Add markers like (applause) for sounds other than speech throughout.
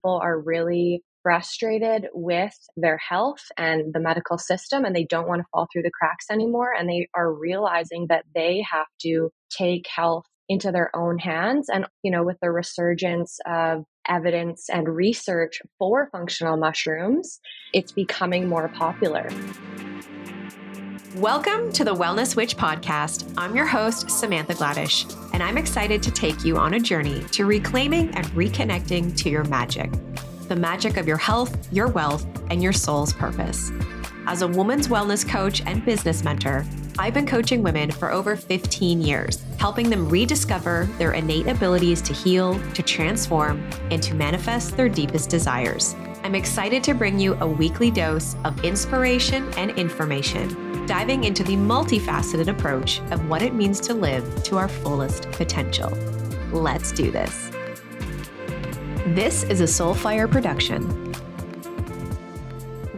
People are really frustrated with their health and the medical system and they don't want to fall through the cracks anymore and they are realizing that they have to take health into their own hands and you know with the resurgence of evidence and research for functional mushrooms it's becoming more popular Welcome to the Wellness Witch podcast. I'm your host, Samantha Gladish, and I'm excited to take you on a journey to reclaiming and reconnecting to your magic the magic of your health, your wealth, and your soul's purpose. As a woman's wellness coach and business mentor, I've been coaching women for over 15 years, helping them rediscover their innate abilities to heal, to transform, and to manifest their deepest desires. I'm excited to bring you a weekly dose of inspiration and information, diving into the multifaceted approach of what it means to live to our fullest potential. Let's do this. This is a Soulfire production.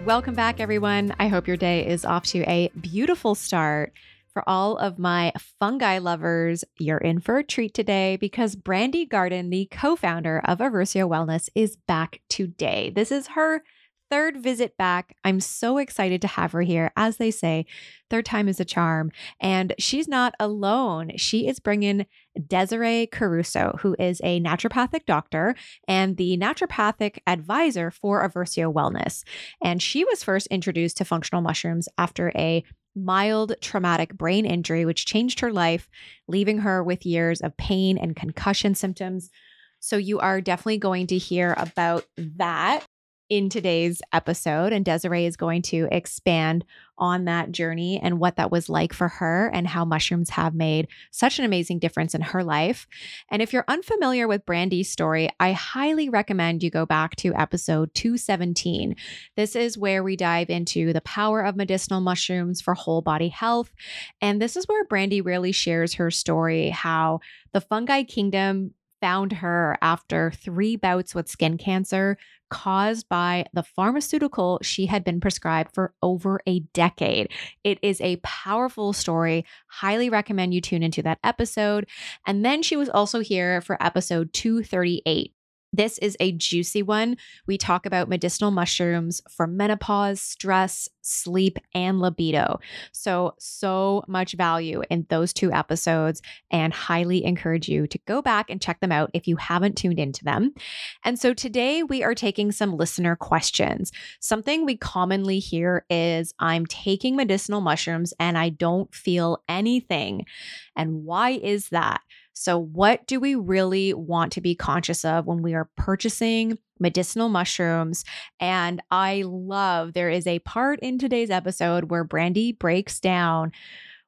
Welcome back, everyone. I hope your day is off to a beautiful start. For all of my fungi lovers, you're in for a treat today because Brandi Garden, the co founder of Eversio Wellness, is back today. This is her third visit back. I'm so excited to have her here. As they say, third time is a charm. And she's not alone. She is bringing Desiree Caruso, who is a naturopathic doctor and the naturopathic advisor for Eversio Wellness. And she was first introduced to functional mushrooms after a mild traumatic brain injury, which changed her life, leaving her with years of pain and concussion symptoms. So, you are definitely going to hear about that in today's episode. And Desiree is going to expand on that journey and what that was like for her and how mushrooms have made such an amazing difference in her life. And if you're unfamiliar with Brandi's story, I highly recommend you go back to episode 217. This is where we dive into the power of medicinal mushrooms for whole body health. And this is where Brandi really shares her story how the fungi kingdom found her after three bouts with skin cancer caused by the pharmaceutical she had been prescribed for over a decade. It is a powerful story. Highly recommend you tune into that episode. And then she was also here for episode 238. This is a juicy one. We talk about medicinal mushrooms for menopause, stress, sleep, and libido. So, so much value in those two episodes, and highly encourage you to go back and check them out if you haven't tuned into them. And so, today we are taking some listener questions. Something we commonly hear is I'm taking medicinal mushrooms and I don't feel anything. And why is that? So, what do we really want to be conscious of when we are purchasing medicinal mushrooms? And I love there is a part in today's episode where Brandi breaks down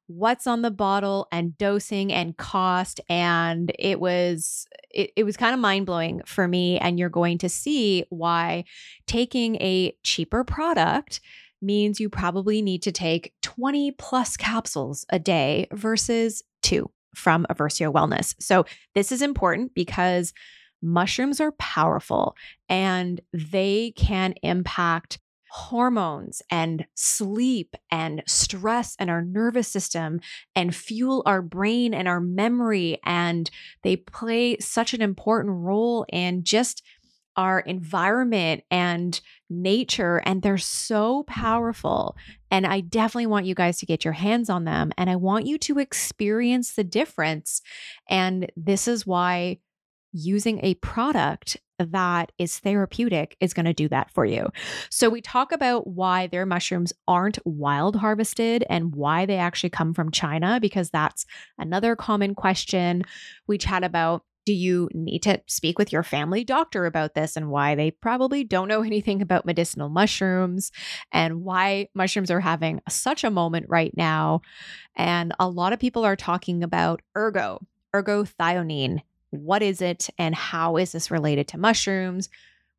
what's on the bottle and dosing and cost and it was it, it was kind of mind-blowing for me and you're going to see why taking a cheaper product means you probably need to take 20 plus capsules a day versus two from Eversio Wellness. So, this is important because mushrooms are powerful and they can impact hormones and sleep and stress and our nervous system and fuel our brain and our memory. And they play such an important role in just our environment and nature, and they're so powerful. And I definitely want you guys to get your hands on them. And I want you to experience the difference. And this is why using a product that is therapeutic is going to do that for you. So, we talk about why their mushrooms aren't wild harvested and why they actually come from China, because that's another common question. We chat about do you need to speak with your family doctor about this and why they probably don't know (laughs) anything about medicinal mushrooms and why mushrooms are having such a moment right now? And a lot of people are talking about ergo, ergothioneine. What is it and how is this related to mushrooms?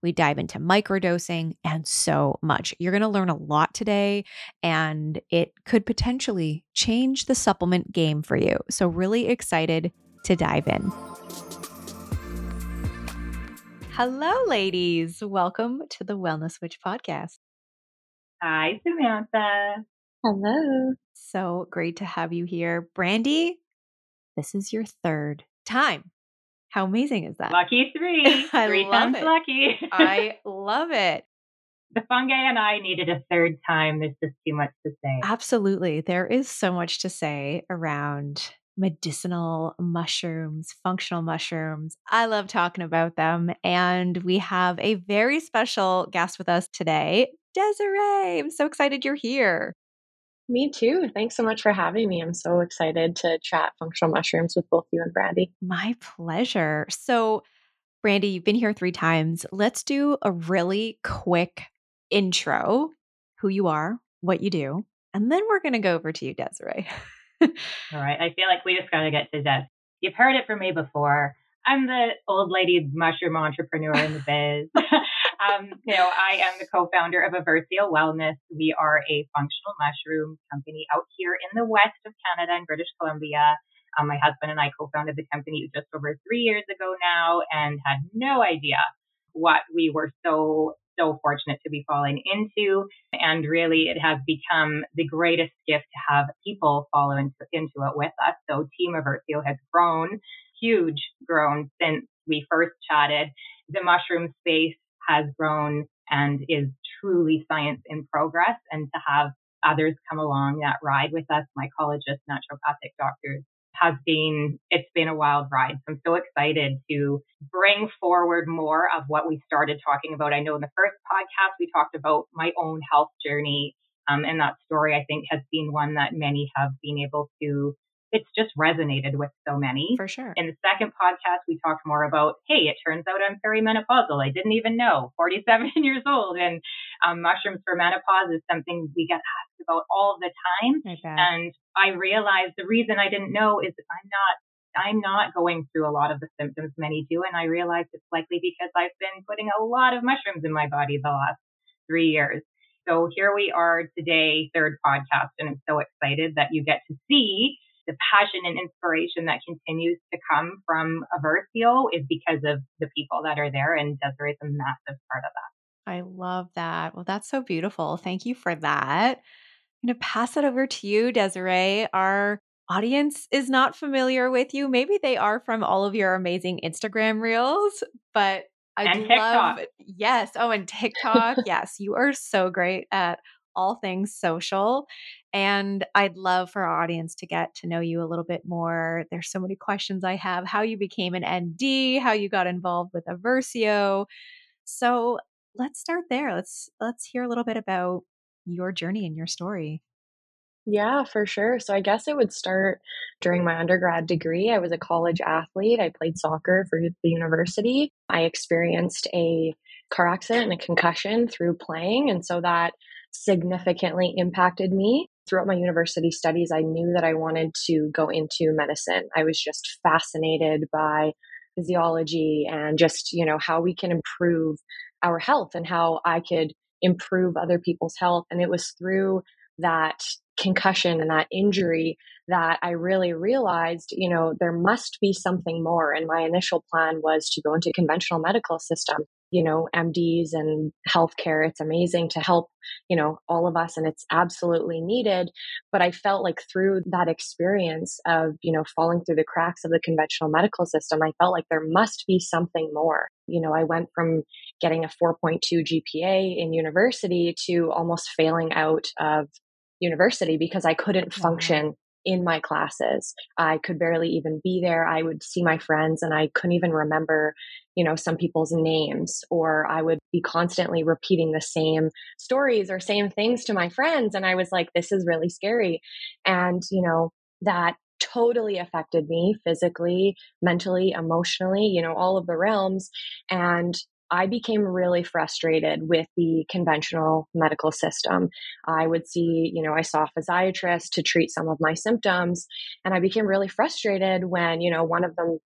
We dive into microdosing and so much. You're going to learn a lot today, and it could potentially change the supplement game for you. So, really excited to dive in. Hello, ladies. Welcome to the Wellness Witch podcast. Hi, Samantha. Hello. So great to have you here. Brandi, this is your third time. How amazing is that? Lucky three. (laughs) I three love times it. lucky. I (laughs) love it. the fungi and I needed a third time. There's just too much to say. Absolutely. There is so much to say around medicinal mushrooms, functional mushrooms. I love talking about them. And we have a very special guest with us today, Desiree. I'm so excited you're here. Me too. Thanks so much for having me. I'm so excited to chat functional mushrooms with both you and Brandi. My pleasure. So, Brandi, you've been here three times. Let's do a really quick intro who you are, what you do, and then we're going to go over to you, Desiree. (laughs) All right. I feel like we just got to get to Des. You've heard it from me before. I'm the old lady mushroom entrepreneur in the biz. (laughs) um, you know, I am the co-founder of Eversio Wellness. We are a functional mushroom company out here in the west of Canada and British Columbia. Um, my husband and I co-founded the company just over three years ago now and had no idea what we were so so fortunate to be falling into. And really, it has become the greatest gift to have people follow into, into it with us. So Team Eversio has grown, huge grown since we first chatted. The mushroom space has grown and is truly science in progress. And to have others come along that ride with us, mycologists, naturopathic doctors, has been, it's been a wild ride. So I'm so excited to bring forward more of what we started talking about. I know in the first podcast, we talked about my own health journey. Um, and that story, I think, has been one that many have been able to it's just resonated with so many. For sure. In the second podcast, we talked more about, hey, it turns out I'm perimenopausal. I didn't even know, 47 (laughs) years old. And um, mushrooms for menopause is something we get about all the time. And I realized the reason I didn't know is I'm not I'm not going through a lot of the symptoms many do. And I realized it's likely because I've been putting a lot of mushrooms in my body the last three years. So here we are today, third podcast, and I'm so excited that you get to see the passion and inspiration that continues to come from Eversio is because of the people that are there, and Desiree's a massive part of that. I love that. Well, that's so beautiful. Thank you for that. I'm going to pass it over to you, Desiree. Our audience is not familiar with you. Maybe they are from all of your amazing Instagram reels, but I and love TikTok. yes. Oh, and TikTok. (laughs) yes, you are so great at all things social. And I'd love for our audience to get to know you a little bit more. There's so many questions I have how you became an ND, how you got involved with Eversio. So let's start there. Let's let's hear a little bit about your journey and your story. Yeah, for sure. So I guess it would start during my undergrad degree. I was a college athlete. I played soccer for the university. I experienced a car accident and a concussion through playing. And so that significantly impacted me. Throughout my university studies, I knew that I wanted to go into medicine. I was just fascinated by physiology and just, you know, how we can improve our health and how I could improve other people's health. And it was through that concussion and that injury that I really realized, you know, there must be something more. And my initial plan was to go into conventional medical system you know, MDs and healthcare. It's amazing to help, you know, all of us and it's absolutely needed. But I felt like through that experience of, you know, falling through the cracks of the conventional medical system, I felt like there must be something more. You know, I went from getting a 4.2 GPA in university to almost failing out of university because I couldn't function in my classes. I could barely even be there. I would see my friends and I couldn't even remember, you know, some people's names, or I would be constantly repeating the same stories or same things to my friends. And I was like, this is really scary. And, you know, that totally affected me physically, mentally, emotionally, you know, all of the realms. And I became really frustrated with the conventional medical system. I would see, you know, I saw a physiatrist to treat some of my symptoms, and I became really frustrated when, you know, one of them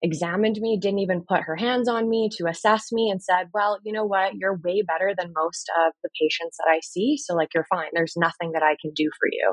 examined me, didn't even put her hands on me to assess me, and said, Well, you know what? You're way better than most of the patients that I see. So, like, you're fine. There's nothing that I can do for you.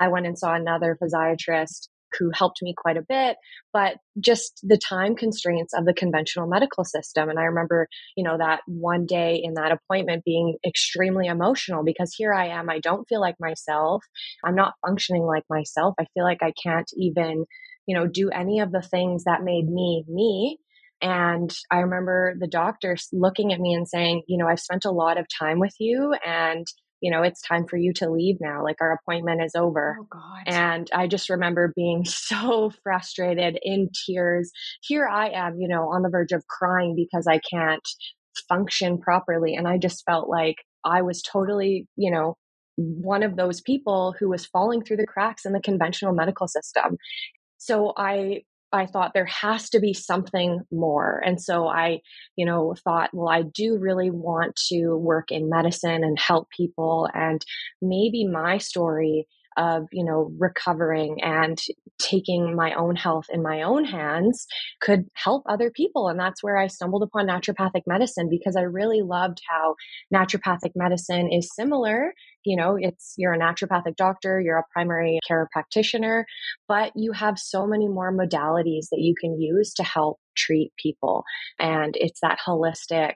I went and saw another physiatrist who helped me quite a bit, but just the time constraints of the conventional medical system. And I remember, you know, that one day in that appointment being extremely emotional because here I am, I don't feel like myself. I'm not functioning like myself. I feel like I can't even, you know, do any of the things that made me me. And I remember the doctor looking at me and saying, you know, I've spent a lot of time with you and you know, it's time for you to leave now. Like our appointment is over. Oh God. And I just remember being (laughs) so frustrated in tears. Here I am, you know, on the verge of crying because I can't function properly. And I just felt like I was totally, you know, one of those people who was falling through the cracks in the conventional medical system. So I I thought there has to be something more. And so I, you know, thought, well, I do really want to work in medicine and help people. And maybe my story of you know recovering and taking my own health in my own hands could help other people and that's where i stumbled upon naturopathic medicine because i really loved how naturopathic medicine is similar you know it's you're a naturopathic doctor you're a primary care practitioner but you have so many more modalities that you can use to help treat people. And it's that holistic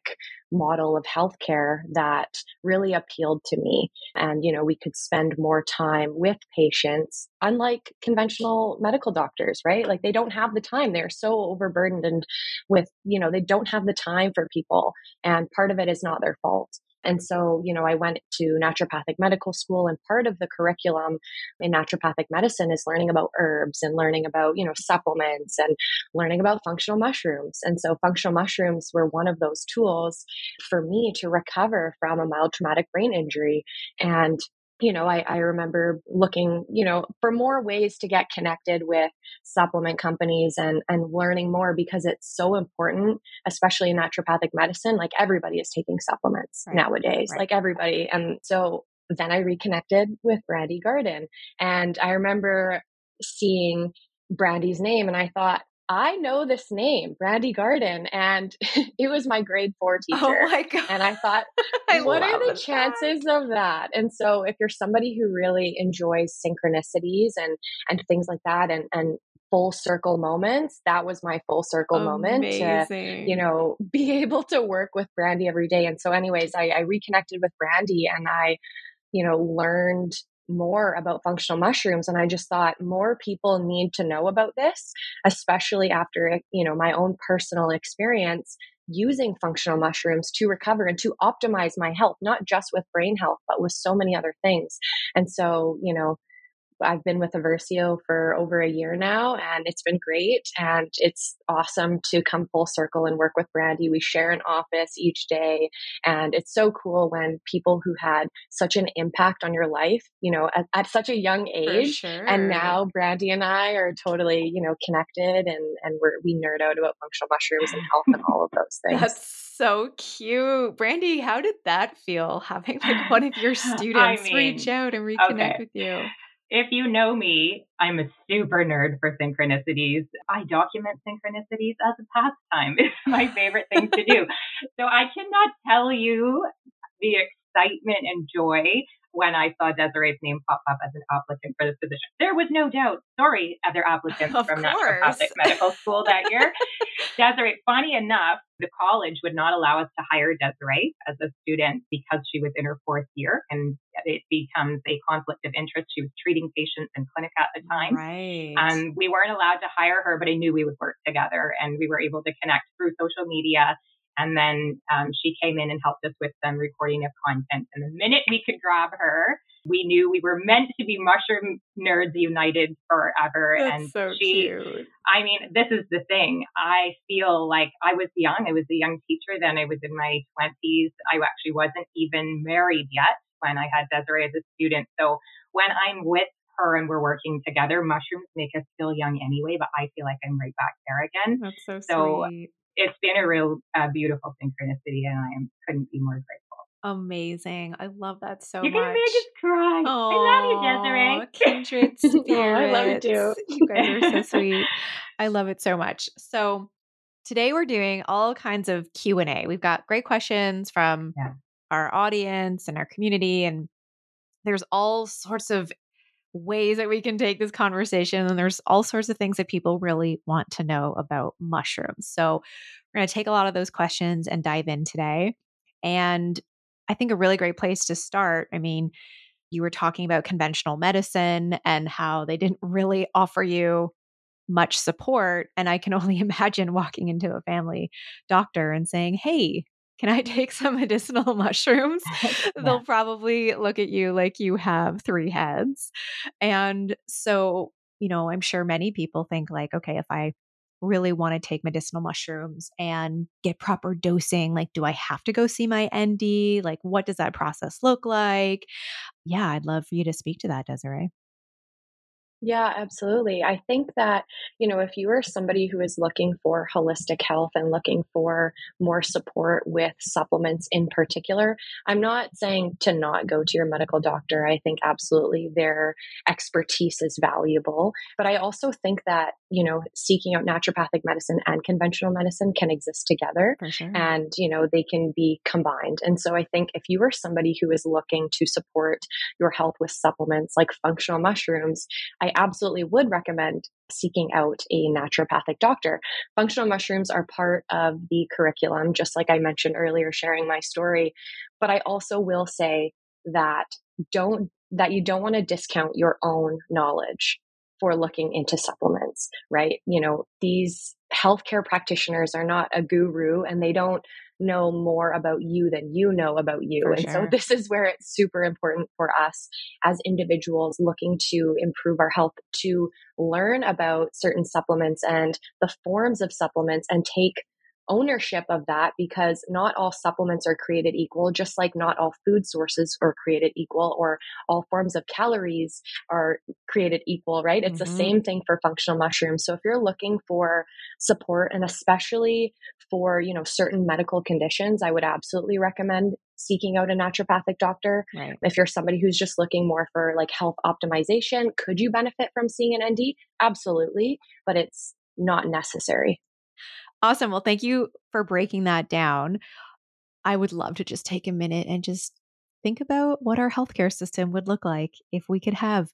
model of healthcare that really appealed to me. And you know we could spend more time with patients unlike conventional medical doctors right? Like they don't have the time. They're so overburdened and with you know they don't have the time for people and part of it is not their fault and so, you know, I went to naturopathic medical school, and part of the curriculum in naturopathic medicine is learning about herbs and learning about, you know, supplements and learning about functional mushrooms. And so, functional mushrooms were one of those tools for me to recover from a mild traumatic brain injury. And you know, I, I remember looking, you know, for more ways to get connected with supplement companies and, and learning more because it's so important, especially in naturopathic medicine. Like everybody is taking supplements right. nowadays, right. like everybody. And so then I reconnected with Brandi Garden. And I remember seeing Brandi's name and I thought, I know this name, Brandi Garden, and (laughs) it was my grade four (laughs) oh teacher. Oh my god! (laughs) And I thought, I what are the chances that. of that? And so, if you're somebody who really enjoys synchronicities and and things like that, and and full circle moments, that was my full circle Amazing. moment to you know be able to work with Brandi every day. And so, anyways, I, I reconnected with Brandi, and I you know learned more about functional mushrooms and i just thought more people need to know about this especially after you know my own personal experience using functional mushrooms to recover and to optimize my health not just with brain health but with so many other things. And so you know I've been with Eversio for over a year now, and it's been great. And it's awesome to come full circle and work with Brandi. We share an office each day, and it's so cool when people who had such an impact on your life, you know, at, at such a young age, sure. and now Brandi and I are totally, you know, connected, and and we're, we nerd out about functional mushrooms and health and all of those (laughs) things. That's so cute. Brandi, how did that feel having like (laughs) one of your students I mean, reach out and reconnect okay. with you? If you know me, I'm a super nerd for synchronicities. I document synchronicities as a pastime. (laughs) It's my favorite thing to do. (laughs) so I cannot tell you the excitement and joy when I saw Desiree's name pop up as an applicant for the position. There was no doubt. Sorry, other applicants of from naturopathic medical school that year. (laughs) Desiree, funny enough, the college would not allow us to hire Desiree as a student because she was in her fourth year and it becomes a conflict of interest. She was treating patients in clinic at the time. Right. And we weren't allowed to hire her, but I knew we would work together and we were able to connect through social media and then um, she came in and helped us with some recording of content. And the minute we could grab her, we knew we were meant to be mushroom nerds united forever. That's and so she, cute. I mean, this is the thing. I feel like I was young. I was a young teacher then. I was in my 20s. I actually wasn't even married yet when I had Desiree as a student. So when I'm with her and we're working together, mushrooms make us feel young anyway, but I feel like I'm right back there again. That's so, so sweet it's been a real uh, beautiful synchronicity, and I am, couldn't be more grateful. Amazing. I love that so You're much. You're going to make us cry. Aww, (laughs) I love you, Desiree. Kindred spirits. I love you too. you guys are so (laughs) sweet. I love it so much. So today we're doing all kinds of Q&A. We've got great questions from yeah. our audience and our community and there's all sorts of ways that we can take this conversation. And there's all sorts of things that people really want to know about mushrooms. So we're going to take a lot of those questions and dive in today. And I think a really great place to start, I mean, you were talking about conventional medicine and how they didn't really offer you much support. And I can (laughs) only imagine walking into a family doctor and saying, Hey, can I (laughs) take some medicinal (laughs) mushrooms? (laughs) yeah. They'll probably look at you like you have three heads. And so, you know, I'm sure many people think, like, okay, if I really want to take medicinal mushrooms and get proper dosing, like, do I have to go see my ND? Like, what does that process look like? Yeah, I'd love for you to speak to that, Desiree. Yeah, absolutely. I think that, you know, if you are somebody who is looking for holistic health and looking for more support with supplements in particular, I'm not saying to not go to your medical doctor. I think absolutely their expertise is valuable. But I also think that, you know, seeking out naturopathic medicine and conventional medicine can exist together sure. and, you know, they can be combined. And so I think if you are somebody who is looking to support your health with supplements like functional mushrooms, I absolutely would recommend seeking out a naturopathic doctor. Functional mushrooms are part of the curriculum, just like I mentioned earlier, sharing my story. But I also will say that don't that you don't want to discount your own knowledge for looking into supplements, right? You know, these healthcare practitioners are not a guru and they don't know more about you than you know about you. For and sure. so this is where it's super important for us as individuals looking to improve our health to learn about certain supplements and the forms of supplements and take ownership of that because not all supplements are created equal, just like not all food sources are created equal or all forms of calories are created equal, right? It's mm-hmm. the same thing for functional mushrooms. So if you're looking for support and especially for, you know, certain medical conditions, I would absolutely recommend seeking out a naturopathic doctor. Right. If you're somebody who's just looking more for like health optimization, could you benefit from seeing an ND? Absolutely, but it's not necessary. Awesome. Well, thank you for breaking that down. I would love to just take a minute and just think about what our healthcare system would look like if we could have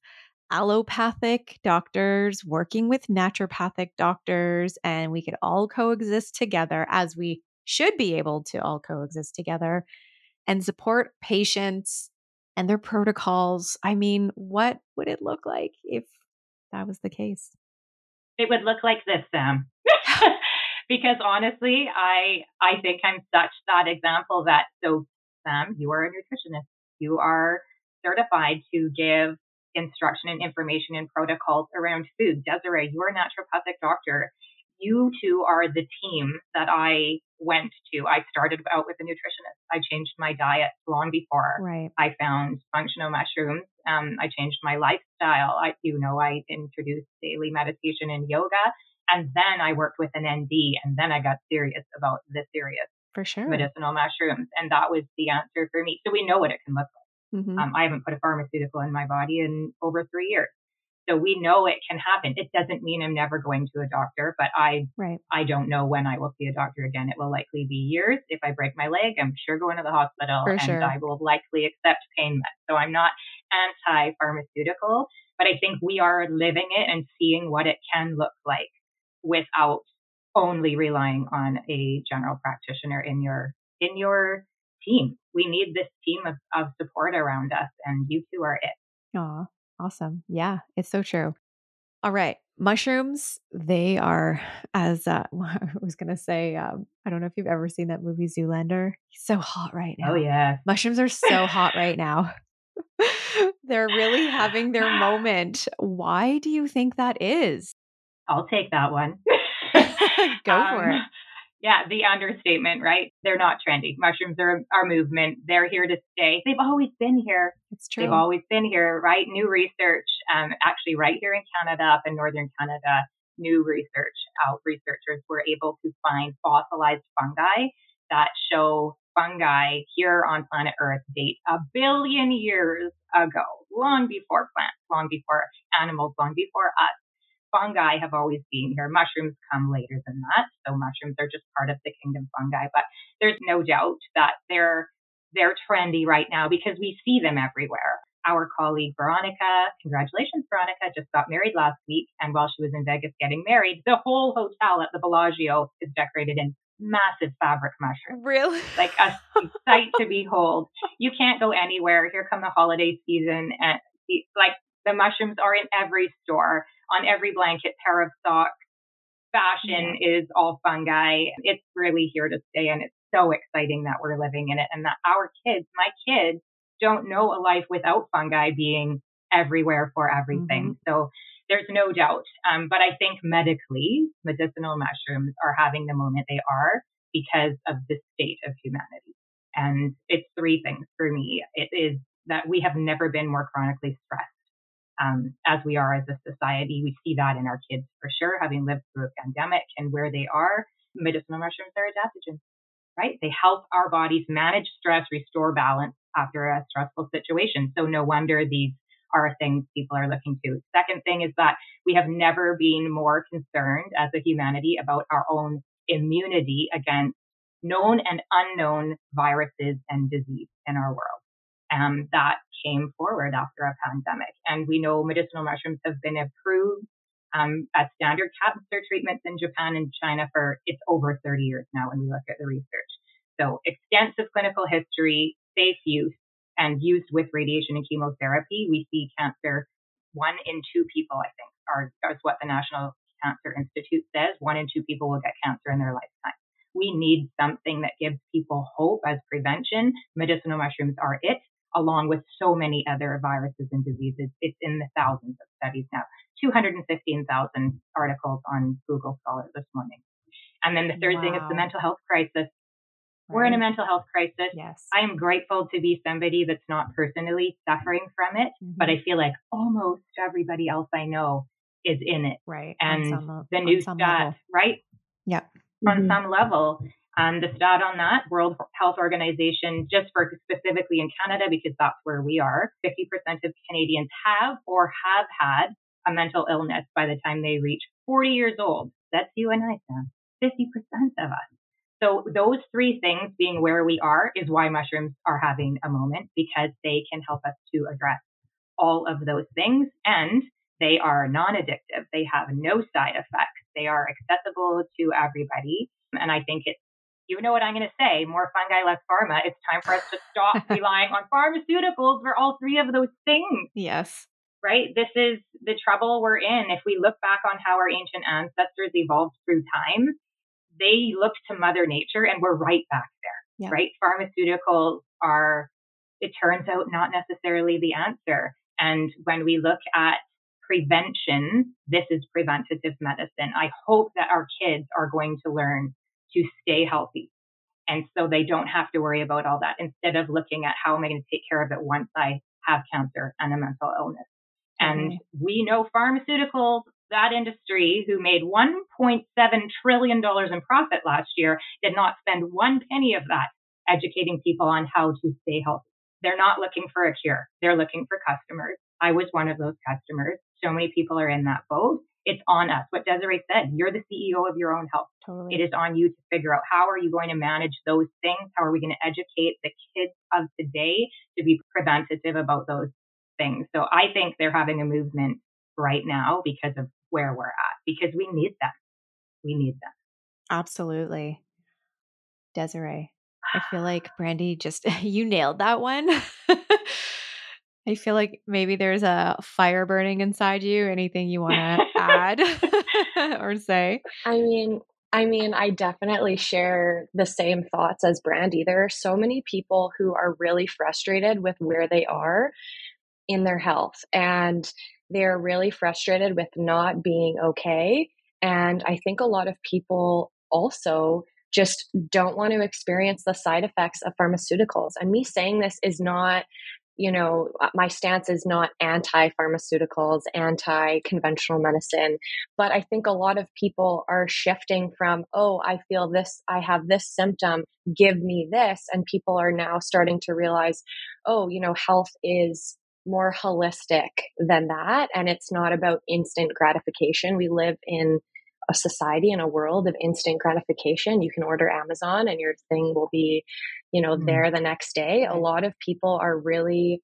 allopathic doctors working with naturopathic doctors and we could all coexist together as we should be able to all coexist together and support patients and their protocols. I mean, what would it look like if that was the case? It would look like this, Sam. Because honestly, I I think I'm such that example that so Sam, you are a nutritionist. You are certified to give instruction and information and protocols around food. Desiree, you're a naturopathic doctor. You two are the team that I went to. I started out with a nutritionist. I changed my diet long before right. I found functional mushrooms. Um, I changed my lifestyle. I, you know, I introduced daily meditation and yoga. And then I worked with an ND and then I got serious about the serious for sure medicinal mushrooms. And that was the answer for me. So we know what it can look like. Mm-hmm. Um, I haven't put a pharmaceutical in my body in over three years. So we know it can happen. It doesn't mean I'm never going to a doctor, but I right. I don't know when I will see a doctor again. It will likely be years. If I break my leg, I'm sure going to the hospital For and sure. I will likely accept pain meds. So I'm not anti pharmaceutical, but I think we are living it and seeing what it can look like without only relying on a general practitioner in your in your team. We need this team of, of support around us, and you two are it. Aw, awesome. Yeah, it's so true. All right. Mushrooms, they are, as uh, (laughs) I was going to say, um, I don't know if you've ever seen that movie Zoolander. He's so hot right now. Oh, yeah. Mushrooms are so hot right (laughs) now. (laughs) They're really having their moment. Why do you think that is? I'll take that one. (laughs) (laughs) Go um, for it. Yeah, the understatement, right? They're not trendy. Mushrooms are our movement. They're here to stay. They've always been here. It's true. They've always been here, right? New research, um, actually, right here in Canada, up in northern Canada, new research out researchers were able to find fossilized fungi that show fungi here on planet Earth date a billion years ago, long before plants, long before animals, long before us fungi have always been here. Mushrooms come later than that. So mushrooms are just part of the kingdom fungi, but there's no doubt that they're, they're trendy right now because we see them everywhere. Our colleague Veronica, congratulations, Veronica, just got married last week. And while she was in Vegas getting married, the whole hotel at the Bellagio is decorated in massive fabric mushrooms. Really? Like a sight to behold. You can't go anywhere. Here come the holiday season and like The mushrooms are in every store, on every blanket, pair of socks. Fashion yeah. is all fungi. It's really here to stay, and it's so exciting that we're living in it and that our kids, my kids, don't know a life without fungi being everywhere for everything. Mm-hmm. So there's no doubt. Um, but I think medically, medicinal mushrooms are having the moment they are because of the state of humanity. And it's three things for me. It is that we have never been more chronically stressed um, as we are as a society. We see that in our kids for sure, having lived through a pandemic and where they are. Medicinal mushrooms are adaptogens, right? They help our bodies manage stress, restore balance after a stressful situation. So no wonder these are things people are looking to. Second thing is that we have never been more concerned as a humanity about our own immunity against known and unknown viruses and disease in our world. Um, that came forward after a pandemic. And we know medicinal mushrooms have been approved um, as standard cancer treatments in Japan and China for it's over 30 years now when we look at the research. So extensive clinical history, safe use, and used with radiation and chemotherapy. We see cancer one in two people, I think, are, is what the National Cancer Institute says. One in two people will get cancer in their lifetime. We need something that gives people hope as prevention. Medicinal mushrooms are it, along with so many other viruses and diseases. It's in the thousands of studies now, 215,000 articles on Google Scholar this morning. And then the third wow. thing is the mental health crisis. Right. We're in a mental health crisis. Yes. I am grateful to be somebody that's not personally suffering from it, mm-hmm. but I feel like almost everybody else I know is in it. Right. And some, the new stat, level. right? Yep. On mm-hmm. some level. And the stat on that, World Health Organization, just for specifically in Canada, because that's where we are, 50% of Canadians have or have had a mental illness by the time they reach 40 years old. That's you and I, Sam. 50% of us. So those three things being where we are is why mushrooms are having a moment because they can help us to address all of those things and they are non-addictive. They have no side effects. They are accessible to everybody. And I think it's, you know what I'm going to say, more fungi, less pharma. It's time for us to stop (laughs) relying on pharmaceuticals for all three of those things. Yes. Right? This is the trouble we're in. If we look back on how our ancient ancestors evolved through time, they looked to Mother Nature and we're right back there, yeah. right? Pharmaceuticals are, it turns out, not necessarily the answer. And when we look at prevention, this is preventative medicine. I hope that our kids are going to learn to stay healthy. And so they don't have to worry about all that instead of looking at how am I going to take care of it once I have cancer and a mental illness. And mm-hmm. we know pharmaceuticals, that industry who made $1.7 trillion in profit last year did not spend one penny of that educating people on how to stay healthy. They're not looking for a cure. They're looking for customers. I was one of those customers. So many people are in that boat. It's on us. What Desiree said, you're the CEO of your own health. Totally. It is on you to figure out how are you going to manage those things? How are we going to educate the kids of today to be preventative about those things? So I think they're having a movement right now because of where we're at, because we need them. We need them. Absolutely. Desiree, I feel (sighs) like Brandi just, (laughs) you nailed that one. (laughs) I feel like maybe there's a fire burning inside you. Anything you (laughs) want to add (laughs) or say? I mean, I mean, I definitely share the same thoughts as Brandi. There are so many people who are really frustrated with where they are in their health and they're really frustrated with not being okay. And I think a lot of people also just don't want to experience the side effects of pharmaceuticals. And me saying this is not you know, uh, my stance is not anti pharmaceuticals, anti conventional medicine, but I think a lot of people are shifting from, oh, I feel this, I have this symptom, give me this. And people are now starting to realize, oh, you know, health is more holistic than that. And it's not about instant gratification. We live in a society and a world of instant gratification. You can order Amazon and your thing will be, you know, mm. there the next day. A lot of people are really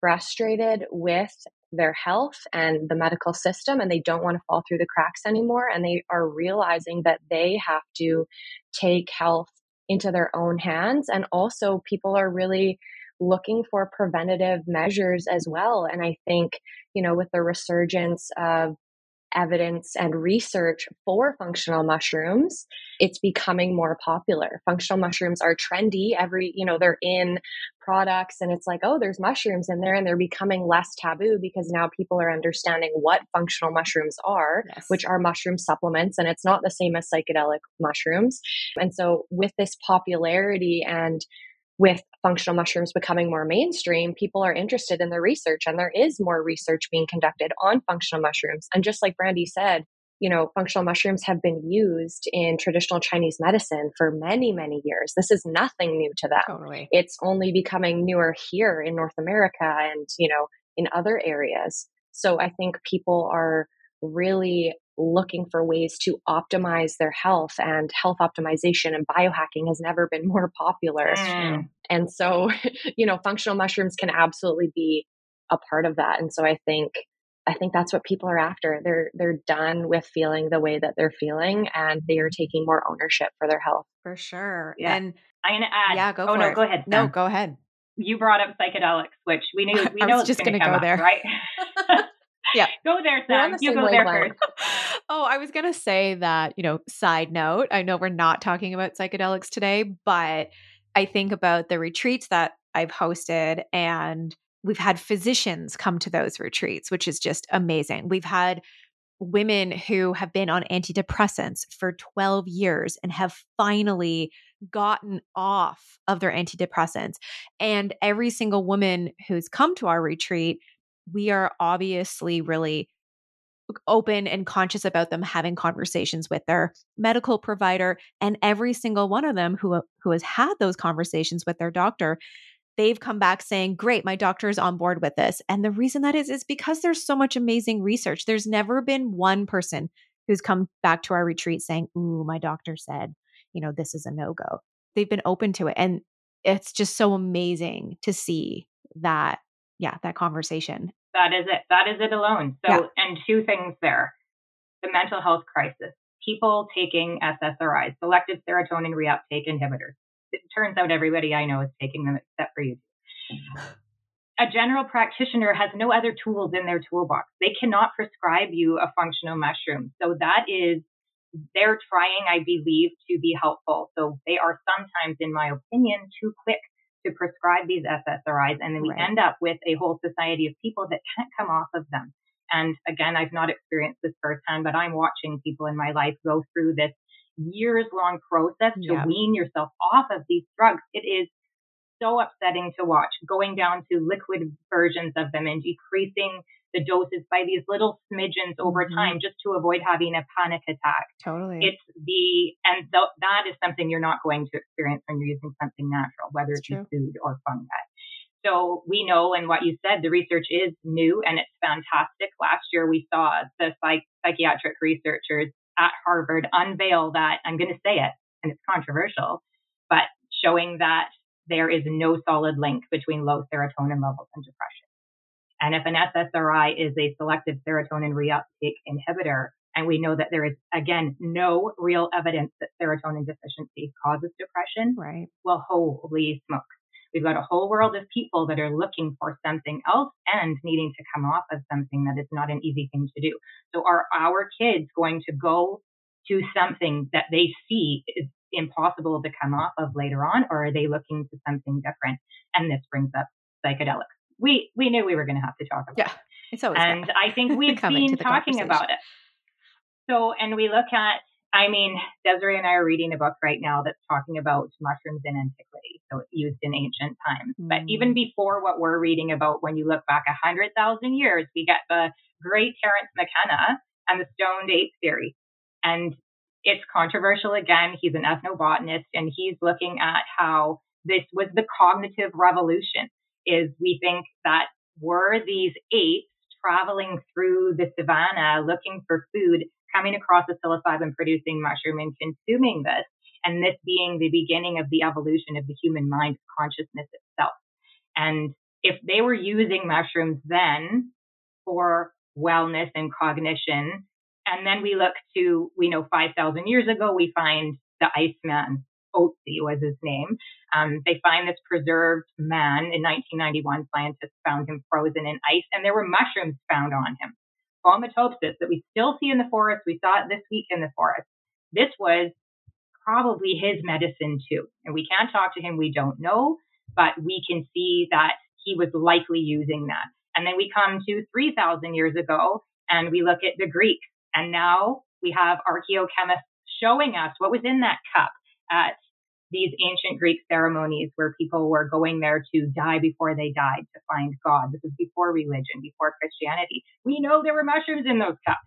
frustrated with their health and the medical system and they don't want to fall through the cracks anymore and they are realizing that they have to take health into their own hands and also people are really looking for preventative measures as well. And I think, you know, with the resurgence of evidence and research for functional mushrooms, it's becoming more popular. Functional mushrooms are trendy. Every, you know, they're in products and it's like, oh, there's mushrooms in there and they're becoming less taboo because now people are understanding what functional mushrooms are, yes. which are mushroom supplements. And it's not the same as psychedelic mushrooms. And so with this popularity and with functional mushrooms becoming more mainstream, people are interested in the research and there is more research being conducted on functional mushrooms. And just like Brandi said, you know, functional mushrooms have been used in traditional Chinese medicine for many, many years. This is nothing new to them. Totally. It's only becoming newer here in North America and, you know, in other areas. So I think people are really looking for ways to optimize their health and health optimization and biohacking has never been (laughs) more popular. Mm. And so, (laughs) you know, functional mushrooms can absolutely be a part of that. And so I think I think that's what people are after. They're they're done with feeling the way that they're feeling and they are taking more ownership for their health. For sure. Yeah. And I'm gonna add Yeah, go oh, no, it. go ahead. No, go ahead. You brought up psychedelics, which we knew (laughs) we know it's just gonna, gonna go up, there. right? Yeah. (laughs) Go there, Sam. The you go there first. (laughs) oh, I was going to say that, you know, side note, I know we're not talking about psychedelics today, but I think about the retreats that I've hosted and we've had physicians come to those retreats, which is just amazing. We've had women who have been on antidepressants for 12 years and have finally gotten off of their antidepressants. And every single woman who's come to our retreat we are obviously really open and conscious about them having conversations with their medical provider and every single one of them who who has had those conversations with their doctor they've come back saying great my doctor is on board with this. And the reason that is is because there's so much amazing research. There's never been one person who's come back to our retreat saying ooh my doctor said you know this is a no-go. They've been open to it and it's just so amazing to see that yeah, that conversation. That is it. That is it alone. So, yeah. and two things there the mental health crisis, people taking SSRIs, selective serotonin reuptake inhibitors. It turns out everybody I know is taking them except for you. A general practitioner has no other tools in their toolbox. They cannot prescribe you a functional mushroom. So that is, they're trying, I believe, to be helpful. So they are sometimes, in my opinion, too quick to prescribe these SSRIs. And then we right. end up with a whole society of people that can't come off of them. And again, I've not experienced this firsthand, but I'm watching people in my life go through this years long process to yeah. wean yourself off of these drugs. It is so upsetting to watch going down to liquid versions of them and decreasing the doses by these little smidgens over mm-hmm. time just to avoid having a panic attack. Totally. It's the, and th- that is something you're not going to experience when you're using something natural, whether it's food or fungi. So we know, and what you said, the research is new and it's fantastic. Last year we saw the psych- psychiatric researchers at Harvard unveil that, I'm going to say it, and it's controversial, but showing that there is no solid link between low serotonin levels and depression. And if an SSRI is a selective serotonin reuptake inhibitor, and we know that there is, again, no real evidence that serotonin deficiency causes depression, right? Well, holy smokes. We've got a whole world of people that are looking for something else and needing to come off of something that is not an easy thing to do. So are our kids going to go to something that they see is impossible to come off of later on, or are they looking to something different? And this brings up psychedelics we we knew we were going to have to talk about. Yeah, it's always and I think (laughs) we've been talking about it. So, and we look at, I mean, Desiree and I are reading a book right now that's talking about mushrooms in antiquity, so it's used in ancient times. Mm. But even before what we're reading about, when you look back a hundred thousand years, we get the great Terence McKenna and the stoned ape theory, and it's controversial again. He's an ethnobotanist, and he's looking at how this was the cognitive revolution is we think that were these apes traveling through the savannah looking for food, coming across a psilocybin producing mushroom and consuming this, and this being the beginning of the evolution of the human mind consciousness itself. And if they were using mushrooms then for wellness and cognition, and then we look to, we know 5,000 years ago, we find the Iceman Otzi was his name. Um, they find this preserved man in 1991. Scientists found him frozen in ice, and there were mushrooms found on him. Fomitopsis that we still see in the forest. We saw it this week in the forest. This was probably his medicine too. And we can't talk to him. We don't know, but we can see that he was likely using that. And then we come to 3,000 years ago and we look at the Greeks. And now we have archaeochemists showing us what was in that cup at these ancient Greek ceremonies where people were going there to die before they died to find God. This was before religion, before Christianity. We know there were mushrooms in those cups.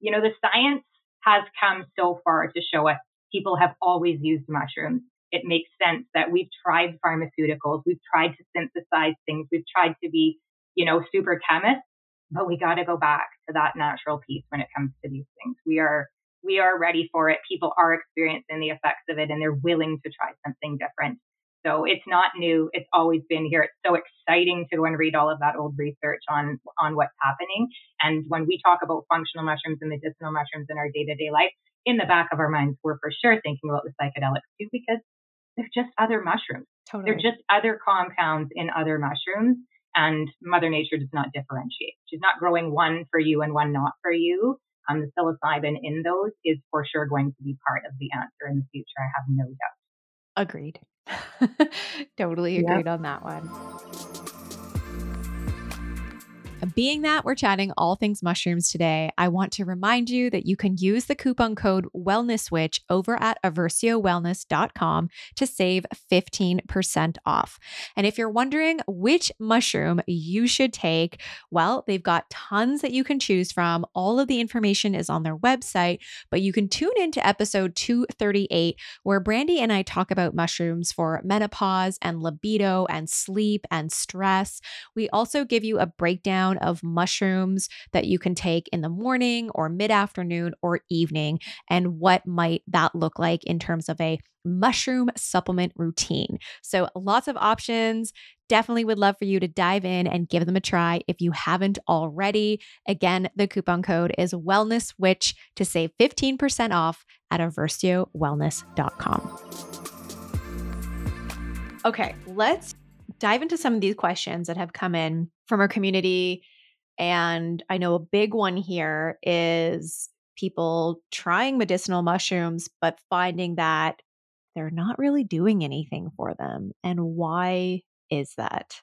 You know, the science has come so far to show us people have always used mushrooms. It makes sense that we've tried pharmaceuticals, we've tried to synthesize things, we've tried to be, you know, super chemists, but we got to go back to that natural piece when it comes to these things. We are we are ready for it. People are experiencing the effects of it and they're willing to try something different. So it's not new. It's always been here. It's so exciting to go and read all of that old research on, on what's happening. And when we talk about functional mushrooms and medicinal mushrooms in our day to day life, in the back of our minds, we're for sure thinking about the psychedelics too, because they're just other mushrooms. Totally. They're just other compounds in other mushrooms. And Mother Nature does not differentiate. She's not growing one for you and one not for you. Um, the psilocybin in those is for sure going to be part of the answer in the future. I have no doubt. Agreed. (laughs) totally agreed yep. on that one. Being that we're chatting all things mushrooms today, I want to remind you that you can use the coupon code WellnessWitch over at eversiowellness.com to save 15% off. And if you're wondering which mushroom you should take, well, they've got tons that you can choose from. All of the information is on their website, but you can tune into episode 238 where Brandi and I talk about mushrooms for menopause and libido and sleep and stress. We also give you a breakdown of mushrooms that you can take in the morning or mid afternoon or evening, and what might that look like in terms of a mushroom supplement routine. So, lots of options. Definitely would love for you to dive in and give them a try if you haven't already. Again, the coupon code is Wellness Witch to save 15% off at eversiowellness.com. Okay, let's dive into some of these questions that have come in from our community. And I know a big one here is people trying medicinal mushrooms, but finding that they're not really doing anything for them. And why is that?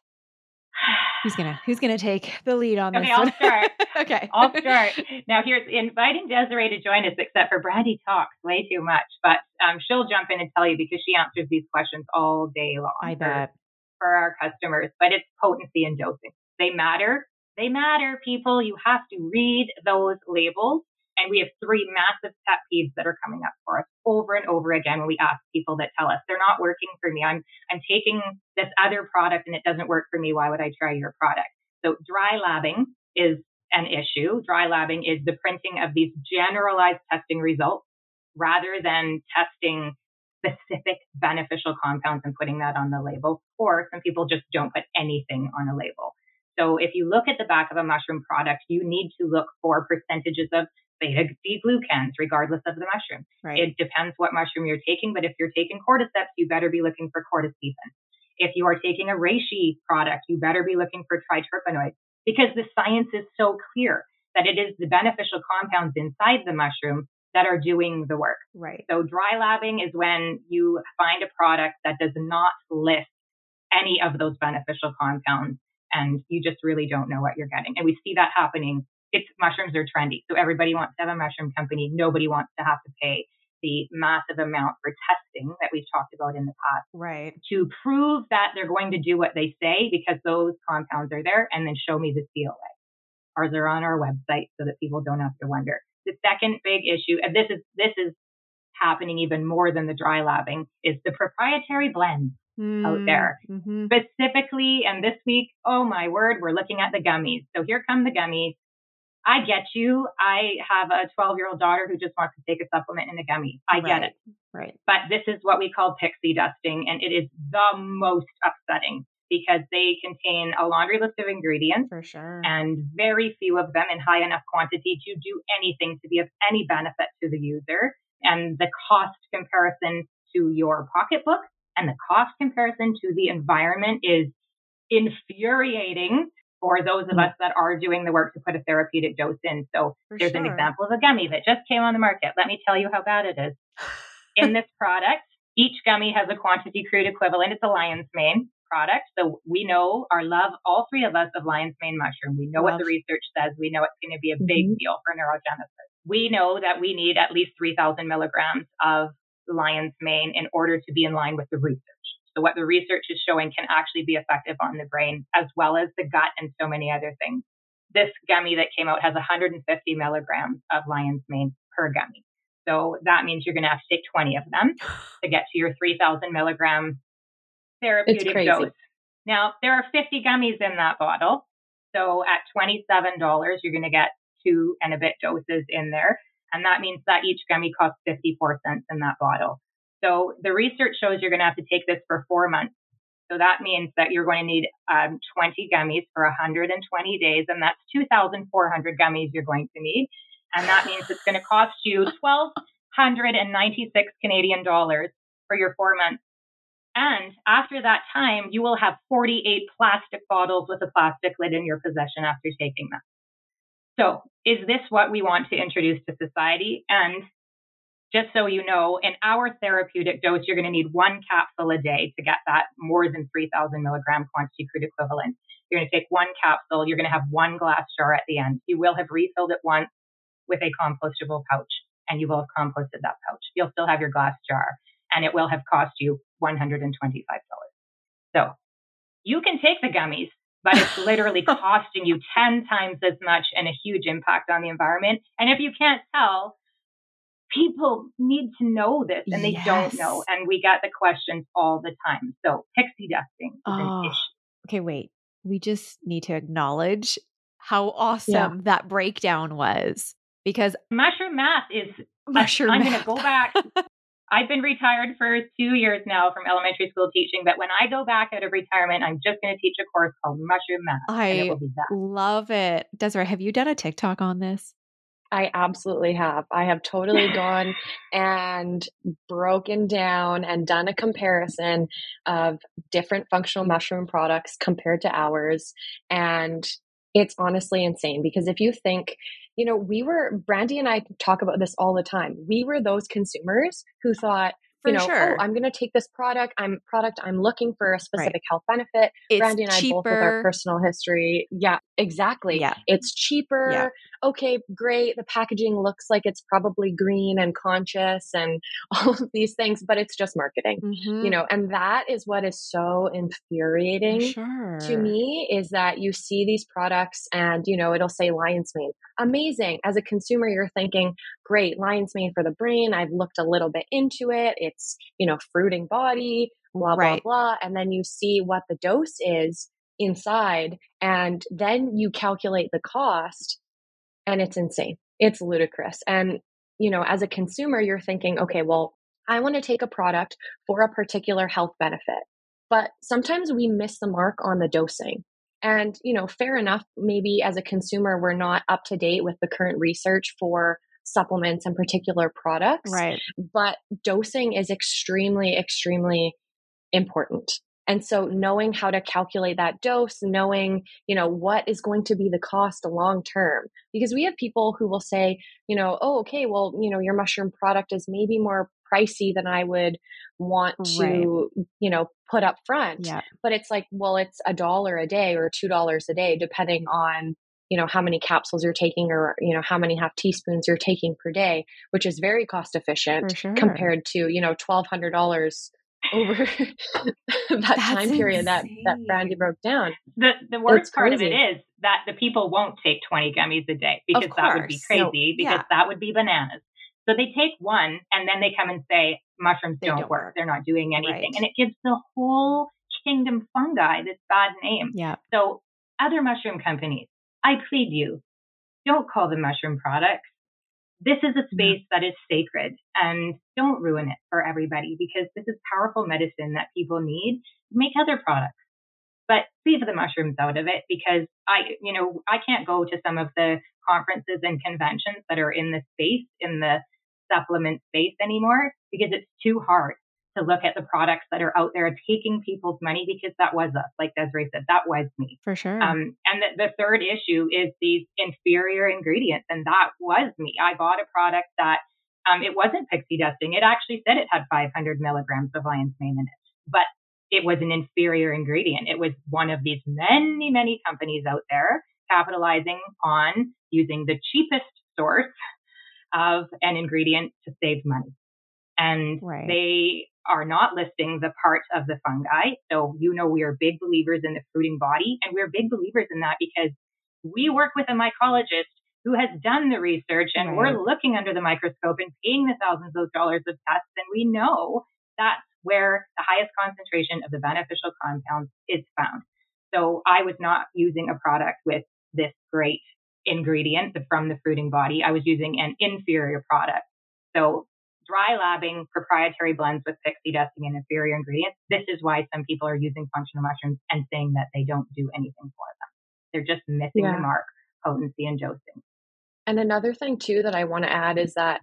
Who's gonna Who's gonna take the lead on this? Okay, I'll start. (laughs) okay, I'll start. Now, here's inviting Desiree to join us, except for Brandi talks way too much, but um, she'll jump in and tell you because she answers these questions all day long. I bet for our customers, but it's potency and dosing. They matter. They matter, people. You have to read those labels. And we have three massive pet peeves that are coming up for us over and over again we ask people that tell us they're not working for me. I'm I'm taking this other product and it doesn't work for me. Why would I try your product? So dry labbing is an issue. Dry labbing is the printing of these generalized testing results rather than testing specific beneficial compounds and putting that on the label. Or some people just don't put anything on a label. So if you look at the back of a mushroom product, you need to look for percentages of beta D glucans, regardless of the mushroom. Right. It depends what mushroom you're taking, but if you're taking cordyceps, you better be looking for cordycepin. If you are taking a reishi product, you better be looking for triterpenoids because the science is so clear that it is the beneficial compounds inside the mushroom that are doing the work. Right. So dry labbing is when you find a product that does not list any of those beneficial compounds and you just really don't know what you're getting. And we see that happening. It's mushrooms are trendy. So everybody wants to have a mushroom company. Nobody wants to have to pay the massive amount for testing that we've talked about in the past. Right. To prove that they're going to do what they say because those compounds are there and then show me the COA. Ours are on our website so that people don't have to wonder. The second big issue, and this is this is happening even more than the dry labbing, is the proprietary blends mm, out there. Mm-hmm. Specifically, and this week, oh my word, we're looking at the gummies. So here come the gummies. I get you. I have a 12 year old daughter who just wants to take a supplement and a gummy. I right. get it. Right. But this is what we call pixie dusting, and it is the most upsetting because they contain a laundry list of ingredients. For sure. And very few of them in high enough quantity to do anything to be of any benefit to the user. And the cost comparison to your pocketbook and the cost comparison to the environment is infuriating for those of mm. us that are doing the work to put a therapeutic dose in. So for there's sure. an example of a gummy that just came on the market. Let me tell you how bad it is. (laughs) in this product, each gummy has a quantity crude equivalent. It's a lion's mane product. So we know our love, all three of us, of lion's mane mushroom. We know love. what the research says. We know it's going to be a big mm-hmm. deal for neurogenesis. We know that we need at least 3,000 milligrams of lion's mane in order to be in line with the research. So what the research is showing can actually be effective on the brain as well as the gut and so many other things. This gummy that came out has 150 milligrams of lion's mane per gummy. So that means you're going to have to take 20 of them to get to your 3000 milligram therapeutic dose. Now, there are 50 gummies in that bottle. So at $27, you're going to get two and a bit doses in there. And that means that each gummy costs 54 cents in that bottle. So the research shows you're going to have to take this for four months. So that means that you're going to need um, 20 gummies for 120 days, and that's 2,400 gummies you're going to need. And that means it's going to cost you (laughs) 1,296 Canadian dollars for your four months. And after that time, you will have 48 plastic bottles with a plastic lid in your possession after taking them. So, is this what we want to introduce to society? And just so you know, in our therapeutic dose, you're going to need one capsule a day to get that more than 3,000 milligram quantity crude equivalent. You're going to take one capsule. You're going to have one glass jar at the end. You will have refilled it once with a compostable pouch and you will have composted that pouch. You'll still have your glass jar and it will have cost you $125. So you can take the gummies, but it's (laughs) literally costing you 10 times as much and a huge impact on the environment. And if you can't tell, people need to know this and they yes. don't know. And we get the questions all the time. So pixie dusting is oh, an ah. issue. Okay, wait. We just need to acknowledge how awesome yeah. that breakdown was because mushroom math is uh, mushroom. I'm going to go back. (laughs) I've been retired for two years now from elementary school teaching, but when I go back out of retirement, I'm just going to teach a course called mushroom math. I love it. Desiree, have you done a TikTok on this? I absolutely have. I have totally (laughs) gone and broken down and done a comparison of different functional mushroom products compared to ours. And it's honestly insane because if you think, you know, we were, Brandi and I talk about this all the time. We were those consumers who thought, for you know, oh, sure. oh, I'm going to take this product. I'm product. I'm looking for a specific right. health benefit. It's Brandi and I both with our personal history. Yeah, exactly. Yeah, it's cheaper. Yeah. Okay, great. The packaging looks like it's probably green and conscious and (laughs) all of these things, but it's just marketing. Mm-hmm. You know, and that is what is so infuriating sure. to me is that you see these products and you know it'll say lion's mane. Amazing. As a consumer, you're thinking, great, lion's mane for the brain. I've looked a little bit into it. It's, you know, fruiting body, blah, right. blah, blah. And then you see what the dose is inside. And then you calculate the cost and it's insane. It's ludicrous. And, you know, as a consumer, you're thinking, okay, well, I want to take a product for a particular health benefit. But sometimes we miss the mark on the dosing. And, you know, fair enough, maybe as a consumer, we're not up to date with the current research for supplements and particular products. Right. But dosing is extremely, extremely important. And so knowing how to calculate that dose, knowing, you know, what is going to be the cost long term. Because we have people who will say, you know, oh, okay, well, you know, your mushroom product is maybe more pricey than I would want to, right. you know, put up front. Yeah. But it's like, well, it's a dollar a day or two dollars a day, depending on you know how many capsules you're taking or you know how many half teaspoons you're taking per day which is very cost efficient sure. compared to you know $1200 over (laughs) that That's time period that that Brandi broke down. The the worst part of it is that the people won't take 20 gummies a day because that would be crazy because yeah. that would be bananas. So they take one and then they come and say mushrooms don't, don't, work. They're not doing anything. Right. And it gives the whole kingdom fungi this bad name. Yeah. So other mushroom companies, I plead you, don't call them mushroom products. This is a mm-hmm. space that is sacred and don't ruin it for everybody because this is powerful medicine that people need. Make other products, but leave the mushrooms out of it because I, you know, I can't go to some of the conferences and conventions that are in the space, in the supplement space anymore because it's too hard. To look at the products that are out there taking people's money because that was us. Like Desiree said, that was me. For sure. Um, and the, the third issue is these inferior ingredients. And that was me. I bought a product that um, it wasn't pixie dusting. It actually said it had 500 milligrams of lion's mane in it, but it was an inferior ingredient. It was one of these many, many companies out there capitalizing on using the cheapest source of an ingredient to save money. And right. they are not listing the parts of the fungi. So, you know, we are big believers in the fruiting body, and we're big believers in that because we work with a mycologist who has done the research and right. we're looking under the microscope and paying the thousands of dollars of tests. And we know that's where the highest concentration of the beneficial compounds is found. So I was not using a product with this great ingredient from the fruiting body. I was using an inferior product. So dry labbing proprietary blends with pixie dusting and inferior ingredients. This is why some people are using functional mushrooms and saying that they don't do anything for them. They're just missing yeah. the mark, potency and dosing. And another thing too that I want to add is that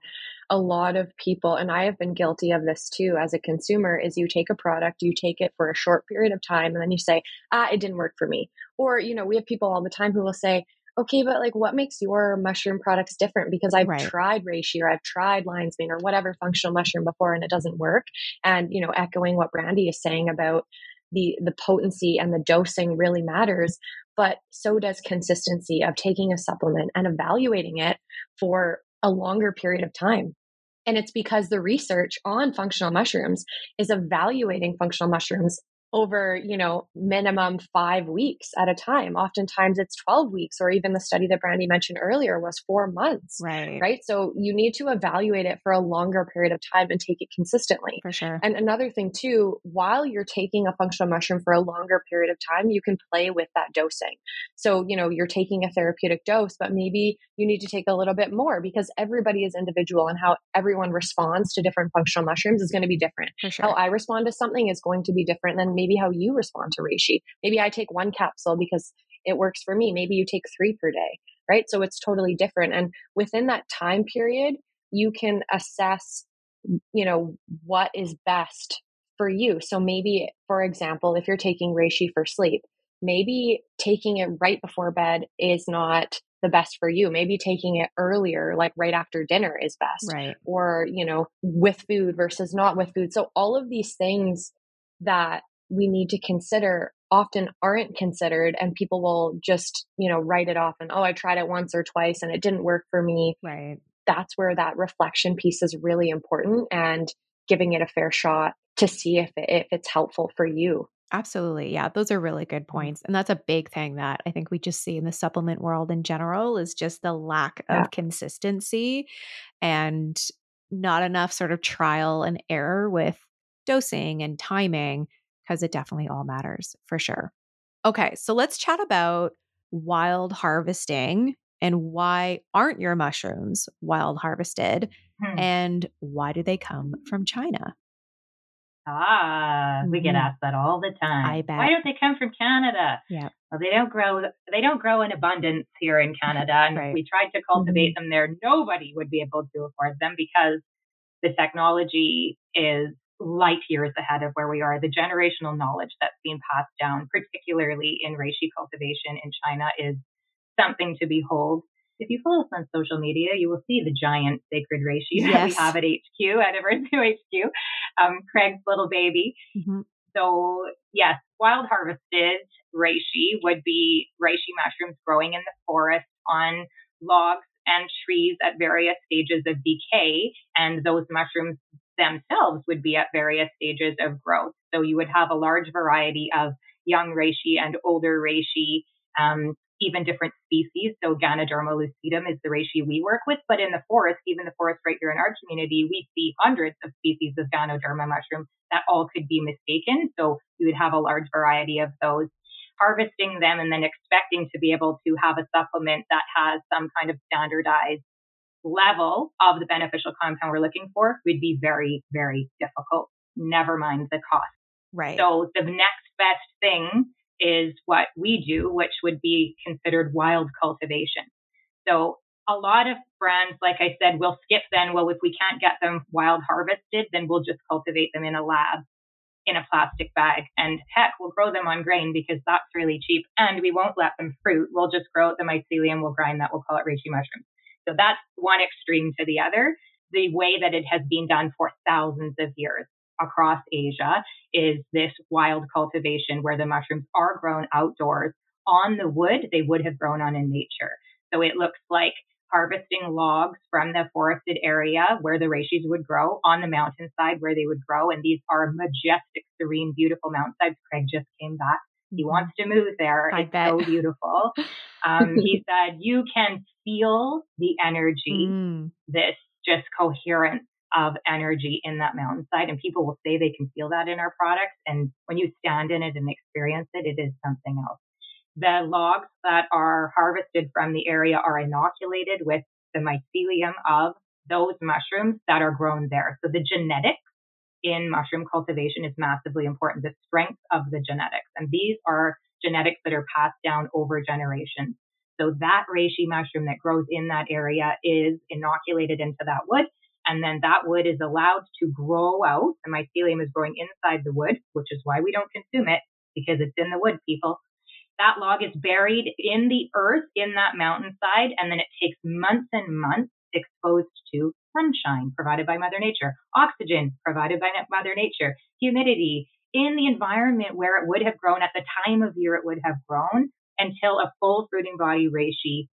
a lot of people, and I have been guilty of this too as a consumer, is you take a product, you take it for a short period of time, and then you say, ah, it didn't work for me. Or, you know, we have people all the time who will say, okay, but like what makes your mushroom products different? Because I've right. tried reishi or I've tried lion's mane or whatever functional mushroom before and it doesn't work. And, you know, echoing what Brandi is saying about the the potency and the dosing really matters but so does consistency of taking a supplement and evaluating it for a longer period of time and it's because the research on functional mushrooms is evaluating functional mushrooms over, you know, minimum five weeks at a time. Oftentimes it's 12 weeks, or even the study that Brandi mentioned earlier was four months. Right. Right. So you need to evaluate it for a longer period of time and take it consistently. For sure. And another thing, too, while you're taking a functional mushroom for a longer period of time, you can play with that dosing. So, you know, you're taking a therapeutic dose, but maybe you need to take a little bit more because everybody is individual and how everyone responds to different functional mushrooms is going to be different. For sure. How I respond to something is going to be different than maybe how you respond to reishi. Maybe I take one capsule because it works for me. Maybe you take three per day, right? So it's totally different. And within that time period, you can assess, you know, what is best for you. So maybe, for example, if you're taking reishi for sleep, maybe taking it right before bed is not the best for you. Maybe taking it earlier, like right after dinner is best. Right. Or, you know, with food versus not with food. So all of these things that we need to consider often aren't considered and people will just you know write it off and oh i tried it once or twice and it didn't work for me right that's where that reflection piece is really important and giving it a fair shot to see if it, if it's helpful for you absolutely yeah those are really good mm-hmm. points and that's a big thing that i think we just see in the supplement world in general is just the lack of yeah. consistency and not enough sort of trial and error with dosing and timing because it definitely all matters for sure. Okay, so let's chat about wild harvesting and why aren't your mushrooms wild harvested hmm. and why do they come from China? Ah, mm-hmm. we get mm-hmm. asked that all the time. I bet. Why don't they come from Canada? Yeah. Well, they don't grow. They don't grow in abundance here in (laughs) Canada. And right. if we tried to cultivate mm-hmm. them there, nobody would be able to afford them because the technology is light years ahead of where we are. The generational knowledge that's being passed down, particularly in reishi cultivation in China, is something to behold. If you follow us on social media, you will see the giant sacred reishi yes. (laughs) that we have at HQ, at Eversio HQ, um, Craig's little baby. Mm-hmm. So, yes, wild harvested reishi would be reishi mushrooms growing in the forest on logs and trees at various stages of decay. And those mushrooms themselves would be at various stages of growth. So you would have a large variety of young reishi and older reishi, um, even different species. So Ganoderma lucidum is the reishi we work with, but in the forest, even the forest right here in our community, we see hundreds of species of Ganoderma mushroom that all could be mistaken. So you would have a large variety of those. Harvesting them and then expecting to be able to have a supplement that has some kind of standardized level of the beneficial compound we're looking for would be very, very difficult. Never mind the cost. Right. So the next best thing is what we do, which would be considered wild cultivation. So a lot of brands, like I said, will skip then. Well, if we can't get them wild harvested, then we'll just cultivate them in a lab in a plastic bag. And heck, we'll grow them on grain because that's really cheap. And we won't let them fruit. We'll just grow the mycelium, we'll grind that, we'll call it reishi mushrooms. So that's one extreme to the other. The way that it has been done for thousands of years across Asia is this wild cultivation where the mushrooms are grown outdoors on the wood they would have grown on in nature. So it looks like harvesting logs from the forested area where the reishis would grow on the mountainside where they would grow. And these are majestic, serene, beautiful mountainsides. Craig just came back. He mm-hmm. wants to move there. I it's bet. so beautiful. (laughs) Um, he said, you can feel the energy, mm. this just coherence of energy in that mountainside. And people will say they can feel that in our products. And when you stand in it and experience it, it is something else. The logs that are harvested from the area are inoculated with the mycelium of those mushrooms that are grown there. So the genetics in mushroom cultivation is massively important, the strength of the genetics. And these are genetics that are passed down over generations. So that reishi mushroom that grows in that area is inoculated into that wood. And then that wood is allowed to grow out. The mycelium is growing inside the wood, which is why we don't consume it because it's in the wood, people that log is buried in the earth in that mountainside, and then it takes months and months exposed to sunshine provided by Mother Nature, oxygen provided by Mother Nature, humidity in the environment where it would have grown at the time of year it would have grown until a full fruiting body reishi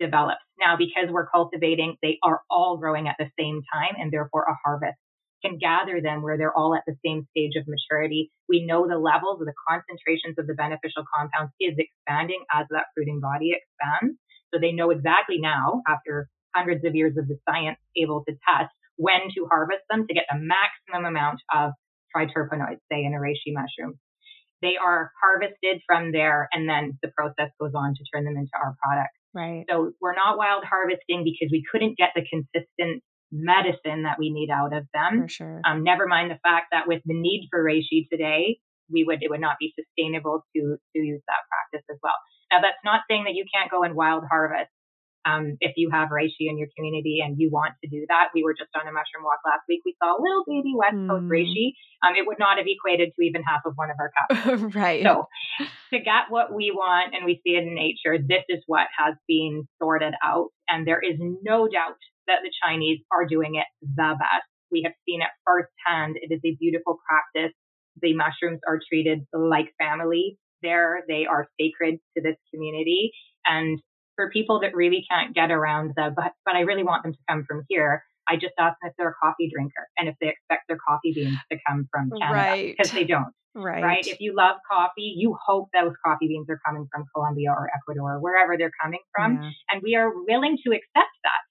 develops. Now, because we're cultivating, they are all growing at the same time and therefore a harvest can gather them where they're all at the same stage of maturity. We know the levels or the concentrations of the beneficial compounds is expanding as that fruiting body expands. So they know exactly now, after hundreds of years of the science able to test, when to harvest them to get the maximum amount of triterpenoids, say in a reishi mushroom. They are harvested from there and then the process goes on to turn them into our product. Right. So we're not wild harvesting because we couldn't get the consistent medicine that we need out of them. For sure. Um, never mind the fact that with the need for reishi today, we would it would not be sustainable to to use that practice as well. Now that's not saying that you can't go and wild harvest. Um, if you have reishi in your community and you want to do that, we were just on a mushroom walk last week. We saw a little baby West Coast mm. reishi. Um, it would not have equated to even half of one of our cups. (laughs) right. So to get what we want and we see it in nature, this is what has been sorted out. And there is no doubt that the Chinese are doing it the best. We have seen it firsthand. It is a beautiful practice. The mushrooms are treated like family there. They are sacred to this community. And for people that really can't get around the, but, but I really want them to come from here, I just ask them if they're a coffee drinker and if they expect their coffee beans to come from Canada right. because they don't. Right. Right. If you love coffee, you hope those coffee beans are coming from Colombia or Ecuador, or wherever they're coming from. Yeah. And we are willing to accept that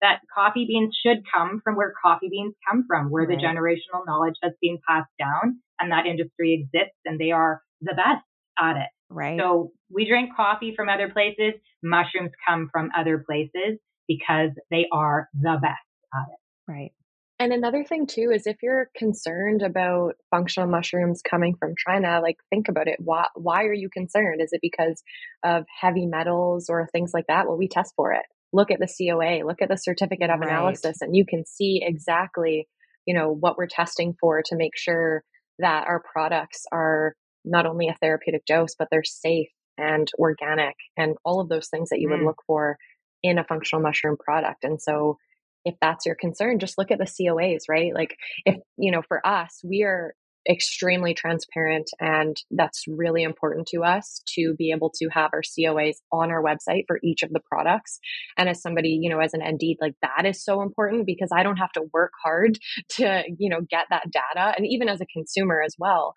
that coffee beans should come from where coffee beans come from, where right. the generational knowledge has been passed down and that industry exists and they are the best at it. Right. So we drink coffee from other places. Mushrooms come from other places because they are the best at it. Right. And another thing too is if you're concerned about functional mushrooms coming from China, like think about it. Why why are you concerned? Is it because of heavy metals or things like that? Well, we test for it look at the COA, look at the certificate of right. analysis, and you can see exactly, you know, what we're testing for to make sure that our products are not only a therapeutic dose, but they're safe and organic and all of those things that you mm. would look for in a functional mushroom product. And so if that's your concern, just look at the COAs, right? Like if, you know, for us, we are extremely transparent and that's really important to us to be able to have our COAs on our website for each of the products and as somebody you know as an ND like that is so important because I don't have to work hard (laughs) to you know get that data and even as a consumer as well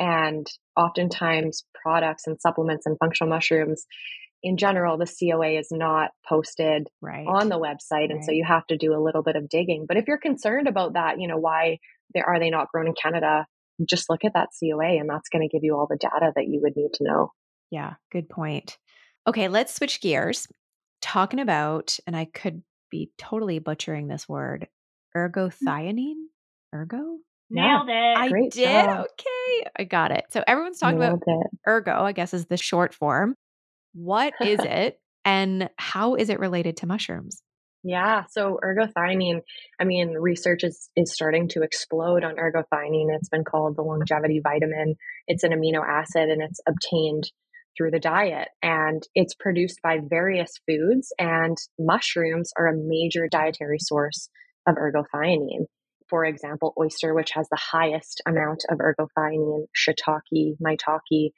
and oftentimes products and supplements and functional mushrooms in general, the COA is not posted right. on the website. And right. so you have to do a little bit of digging. But if you're concerned about that, you know, why they, are they not grown in Canada? just look at that COA and that's going to give you all the data that you would need to know. Yeah, good point. Okay, let's switch gears. Talking about, and I could be totally butchering this word, mm. ergothioneine? Ergo? Nailed it. I Great did. Job. Okay, I got it. So everyone's talking Nailed about it. ergo, I guess is the short form. What is it? And how is it related to mushrooms? Yeah, so ergothioneine, I mean, research is, is starting to explode on ergothioneine. It's been called the longevity vitamin. It's an amino acid and it's obtained through the diet and it's produced by various foods and mushrooms are a major dietary source of ergothioneine. For example, oyster, which has the highest amount of ergothioneine, shiitake, maitake,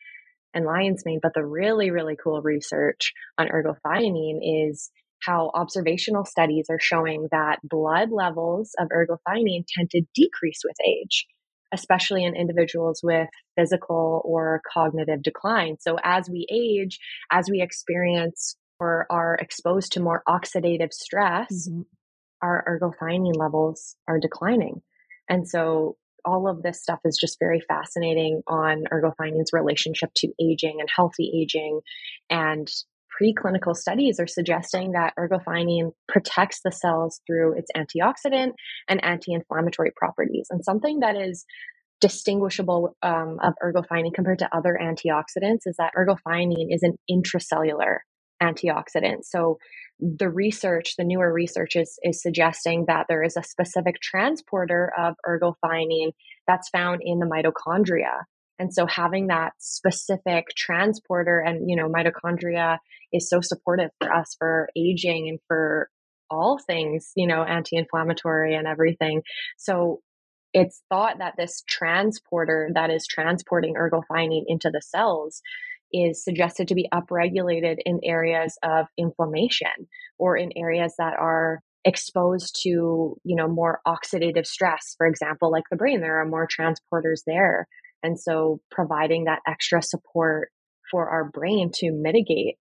and lion's mane. But the really, really cool research on ergothioneine is how observational studies are showing that blood levels of ergothioneine tend to decrease with age, especially in individuals with physical or cognitive decline. So as we age, as we experience or are exposed to more oxidative stress, mm-hmm. Our ergothioneine levels are declining. And so all of this stuff is just very fascinating on ergothione's relationship to aging and healthy aging. And preclinical studies are suggesting that ergothioneine protects the cells through its antioxidant and anti-inflammatory properties. And something that is distinguishable um, of ergothioneine compared to other antioxidants is that ergothioneine is an intracellular antioxidant. So the research the newer research is, is suggesting that there is a specific transporter of ergothioneine that's found in the mitochondria and so having that specific transporter and, you know, mitochondria is so supportive for us for aging and for all things, you know, anti inflammatory and everything. So it's thought that this transporter that is transporting ergothioneine into the cells is suggested to be upregulated in areas of inflammation or in areas that are exposed to you know more oxidative stress for example like the brain. There are more transporters there. And so providing that extra support for our brain to mitigate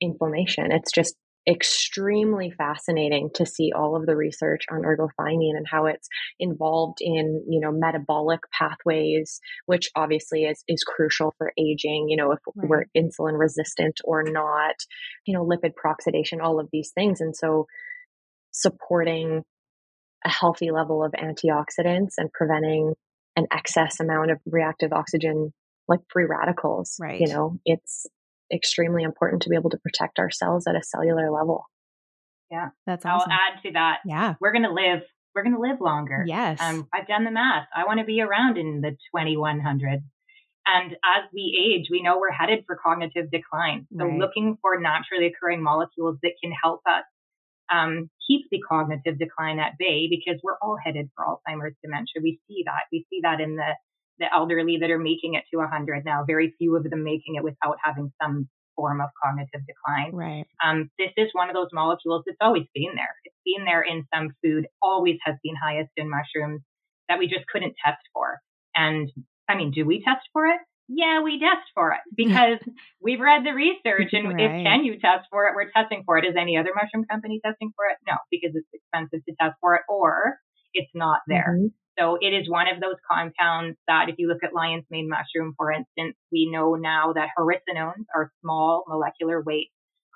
inflammation, it's just extremely fascinating to see all of the research on ergothioneine and how it's involved in you know metabolic pathways which obviously is is crucial for aging you know if right. we're insulin resistant or not you know lipid peroxidation all of these things and so supporting a healthy level of antioxidants and preventing an excess amount of reactive oxygen like free radicals. Right. You know, it's extremely important to be able to protect ourselves at a cellular level. Yeah. That's awesome. I'll add to that. Yeah. We're going to live, we're going to live longer. Yes. Um, I've done the math. I want to be around in the 2100s. And as we age, we know we're headed for cognitive decline. So right. looking for naturally occurring molecules that can help us um, keep the cognitive decline at bay because we're all headed for Alzheimer's dementia. We see that. We see that in the, the elderly that are making it to 100 now. Very few of them making it without having some form of cognitive decline. Right. Um, this is one of those molecules that's always been there. It's been there in some food, always has been highest in mushrooms that we just couldn't test for. And I mean, do we test for it? yeah, we test for it (laughs) because we've read the research and right. if can you test for it, we're testing for it. Is any other mushroom company testing for it? No, because it's expensive to test for it or it's not there. Mm-hmm. So it is one of those compounds that if you look at lion's mane mushroom, for instance, we know now that hericenones are small molecular weight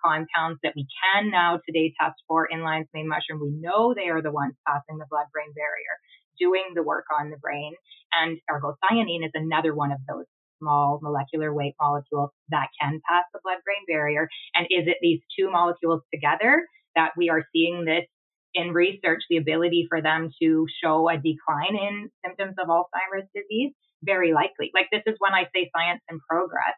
compounds that we can now today test for in lion's mane mushroom. We know they are the ones passing the blood brain barrier, doing the work on the brain. And ergothioneine is another one of those small molecular weight molecules that can pass the blood brain barrier? And is it these two molecules together that we are seeing this in research, the ability for them to show a decline in symptoms of Alzheimer's disease? Very likely. Like this is when I say science and progress.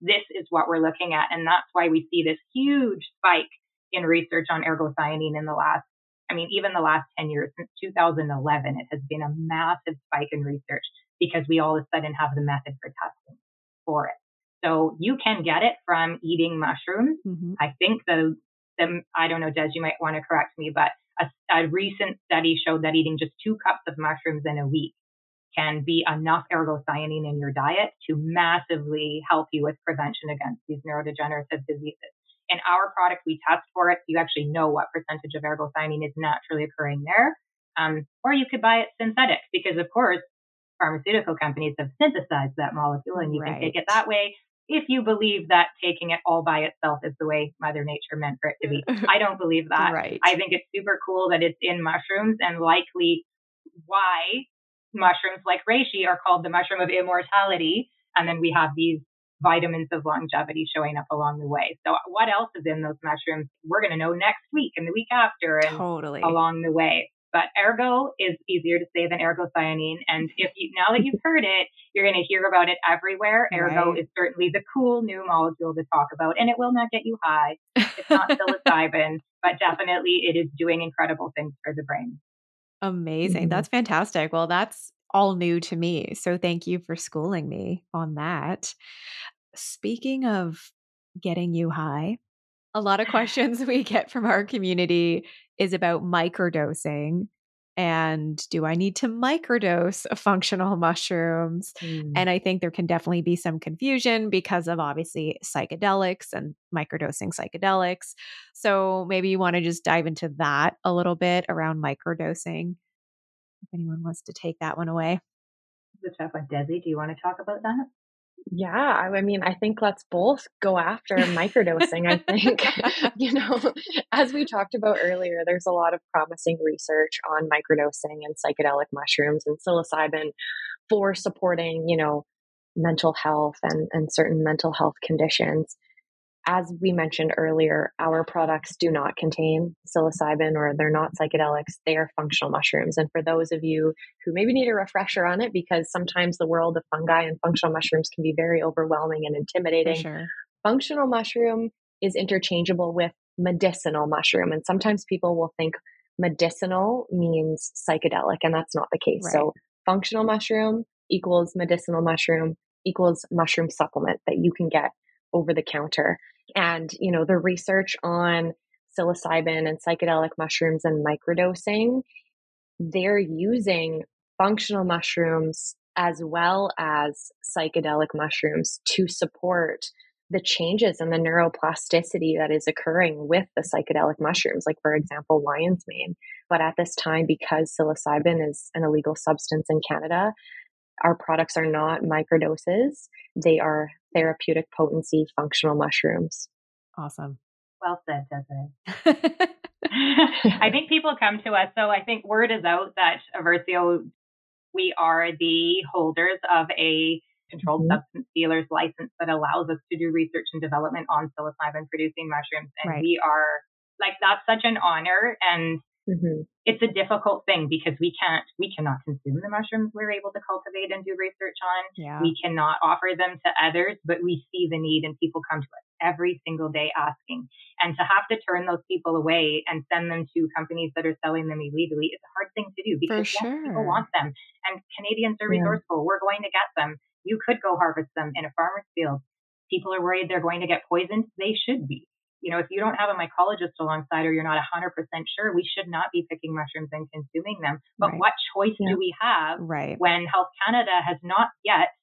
This is what we're looking at. And that's why we see this huge spike in research on ergothioneine in the last I mean, even the last 10 years, since 2011, it has been a massive spike in research because we all of a sudden have the method for testing for it. So you can get it from eating mushrooms. Mm-hmm. I think the, the, I don't know, Des, you might want to correct me, but a, a recent study showed that eating just two cups of mushrooms in a week can be enough ergothioneine in your diet to massively help you with prevention against these neurodegenerative diseases. In our product, we test for it. You actually know what percentage of ergothioneine is naturally occurring there. Um, or you could buy it synthetic because, of course, pharmaceutical companies have synthesized that molecule and you right. can take it that way if you believe that taking it all by itself is the way Mother Nature meant for it to be. (laughs) I don't believe that. Right. I think it's super cool that it's in mushrooms and likely why mushrooms like reishi are called the mushroom of immortality. And then we have these vitamins of longevity showing up along the way. So what else is in those mushrooms? We're going to know next week and the week after and totally. along the way. But ergo is easier to say than ergothioneine. And if you, now that you've heard it, you're going to hear about it everywhere. Ergo right. is certainly the cool new molecule to talk about. And it will not get you high. It's not (laughs) psilocybin, but definitely it is doing incredible things for the brain. Amazing. Mm-hmm. That's fantastic. Well, that's all new to me. So thank you for schooling me on that. Speaking of getting you high, a lot of (laughs) questions we get from our community is about microdosing and do I need to microdose (laughs) functional mushrooms? Mm. And I think there can definitely be some confusion because of obviously psychedelics and microdosing psychedelics. So maybe you want to just dive into that a little bit around microdosing. If anyone wants to take that one away. Let's talk about Desi. Do you want to talk about that? Yeah, I mean, I think let's both go after microdosing. I think, (laughs) you know, as we talked about earlier, there's a lot of promising research on microdosing and psychedelic mushrooms and psilocybin for supporting, you know, mental health and, and certain mental health conditions as we mentioned earlier, our products do not contain psilocybin or they're not psychedelics. They are functional mushrooms. And for those of you who maybe need a refresher on it, because sometimes the world of fungi and functional mushrooms can be very overwhelming and intimidating, sure. functional mushroom is interchangeable with medicinal mushroom. And sometimes people will think medicinal means psychedelic, and that's not the case. Right. So, functional mushroom equals medicinal mushroom equals mushroom supplement that you can get over the counter. And, you know, the research on psilocybin and psychedelic mushrooms and microdosing, they're using functional mushrooms as well as psychedelic mushrooms to support the changes in the neuroplasticity that is occurring with the psychedelic mushrooms, like, for example, lion's mane. But at this time, because psilocybin is an illegal substance in Canada, our products are not microdoses, they are therapeutic potency functional mushrooms. Awesome. Well said, Desiree. (laughs) I think people come to us. So I think word is out that Eversio, we are the holders of a controlled mm-hmm. substance dealer's license that allows us to do research and development on psilocybin producing mushrooms. And right. we are like, that's such an honor. And Mm-hmm. It's a difficult thing because we can't, we cannot consume the mushrooms we're able to cultivate and do research on. Yeah. We cannot offer them to others, but we see the need and people come to us every single day asking. And to have to turn those people away and send them to companies that are selling them illegally is a hard thing to do because sure. yes, people want them. And Canadians are resourceful. Yeah. We're going to get them. You could go harvest them in a farmer's field. People are worried they're going to get poisoned. They should be you know, if you don't have a mycologist alongside or you're not 100% sure, we should not be picking mushrooms and consuming them. But right. what choice yeah. do we have right. when Health Canada has not yet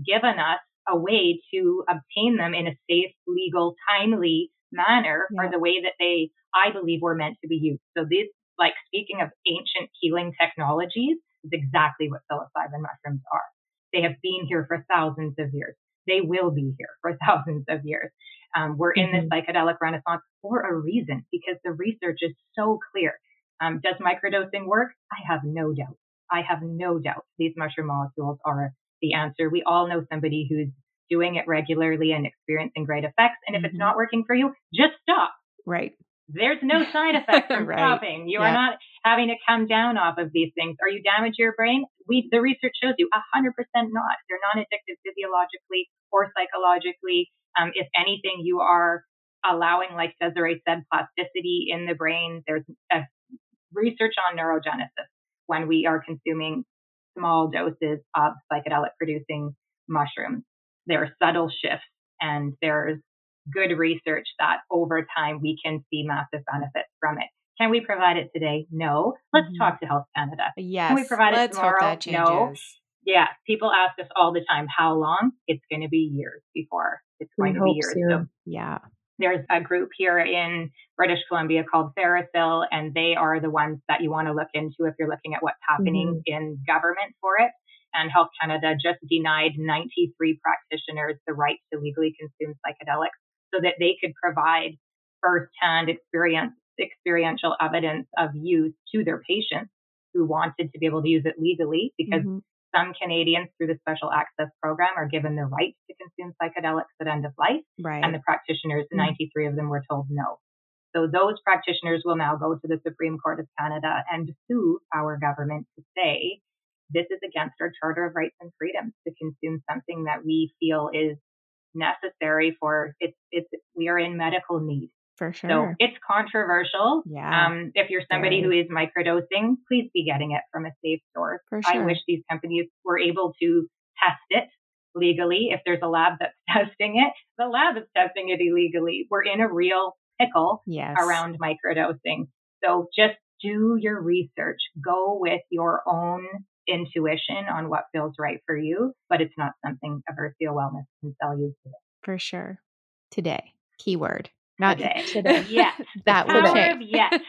given us a way to obtain them in a safe, legal, timely manner yeah. for the way that they, I believe, were meant to be used. So these, like speaking of ancient healing technologies, is exactly what psilocybin mushrooms are. They have been here for thousands of years. They will be here for (laughs) thousands of years. Um, we're in this mm-hmm. psychedelic renaissance for a reason because the research is so clear. Um, does microdosing work? I have no doubt. I have no doubt these mushroom molecules are the answer. We all know somebody who's doing it regularly and experiencing great effects. And if mm-hmm. it's not working for you, just stop. Right. There's no side (laughs) effect from right. stopping. You yeah. are not having to come down off of these things. Are you damage your brain? We, the research shows you 100% not. They're non-addictive physiologically or psychologically. Um, if anything, you are allowing, like Desiree said, plasticity in the brain. There's research on neurogenesis when we are consuming small doses of psychedelic producing mushrooms. There are subtle shifts and there's good research that over time we can see massive benefits from it. Can we provide it today? No. Let's mm-hmm. talk to Health Canada. Yes. Can we provide Let's it tomorrow? No. Yeah. People ask us all the time, how long? It's going to be years before it's going we to be years. So yeah. There's a group here in British Columbia called TheraPsil, and they are the ones that you want to look into if you're looking at what's happening mm-hmm. in government for it. And Health Canada just denied 93 practitioners the right to legally consume psychedelics so that they could provide firsthand experience, experiential evidence of use to their patients who wanted to be able to use it legally because mm-hmm. Some Canadians through the Special Access Program are given the right to consume psychedelics at end of life. Right. And the practitioners, Mm. 93 of them were told no. So those practitioners will now go to the Supreme Court of Canada and sue our government to say this is against our Charter of Rights and Freedoms to consume something that we feel is necessary for it's it's we are in medical need. For sure. So it's controversial. yeah. Um, if you're somebody who is microdosing, please be getting it from a safe source. For sure. I wish these companies were able to test it legally. If there's a lab that's (laughs) testing it, the lab is testing it illegally. We're in a real pickle yes. around microdosing. So just do your research. Go with your own intuition on what feels right for you, but it's not something Eversio Wellness can sell you today. For sure. Today. Keyword. Not Today. Today. Yes. that will Power change. of yet. (laughs)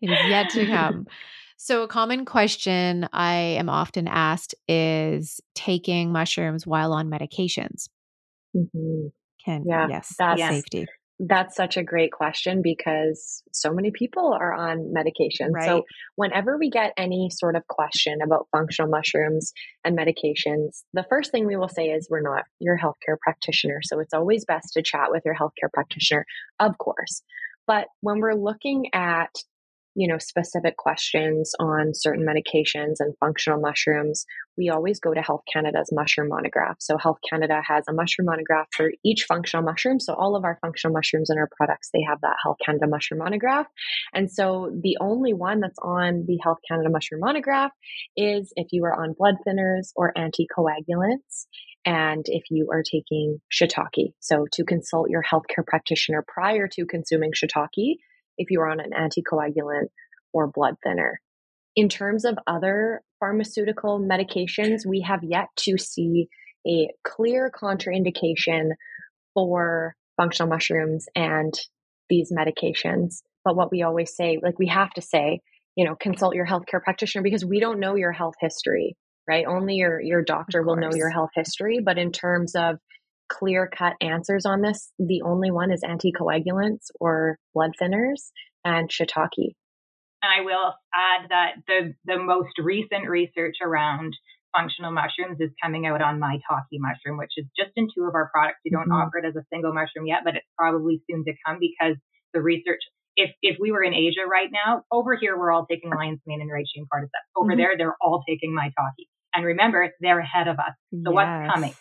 it is yet to come. (laughs) So, a common question I am often asked is taking mushrooms while on medications. Mhm. Can Yeah, yes, that's- safety. That's such a great question because so many people are on medication. Right. So, whenever we get any sort of question about functional mushrooms and medications, the first thing we will say is we're not your healthcare practitioner. So, it's always best to chat with your healthcare practitioner, of course. But when we're looking at you know specific questions on certain medications and functional mushrooms we always go to health canada's mushroom monograph. So health canada has a mushroom monograph for each functional mushroom. So all of our functional mushrooms and our products they have that health canada mushroom monograph. And so the only one that's on the health canada mushroom monograph is if you are on blood thinners or anticoagulants and if you are taking shiitake. So to consult your healthcare practitioner prior to consuming shiitake if you are on an anticoagulant or blood thinner. In terms of other pharmaceutical medications, we have yet to see a clear contraindication for functional mushrooms and these medications. But what we always say, like we have to say, you know, consult your healthcare practitioner because we don't know your health history, right? Only your your doctor will know your health history, but in terms of clear cut answers on this, the only one is anticoagulants or blood thinners and shiitake. And I will add that the, the most recent research around functional mushrooms is coming out on maitake mushroom, which is just in two of our products. We don't Mhm. offer it as a single mushroom yet, but it's probably soon to come because the research. If if we were in Asia right now, over here we're all taking lion's mane and reishi and cordyceps. Over Mhm. there, they're all taking maitake. And remember, they're ahead of us. So what's coming?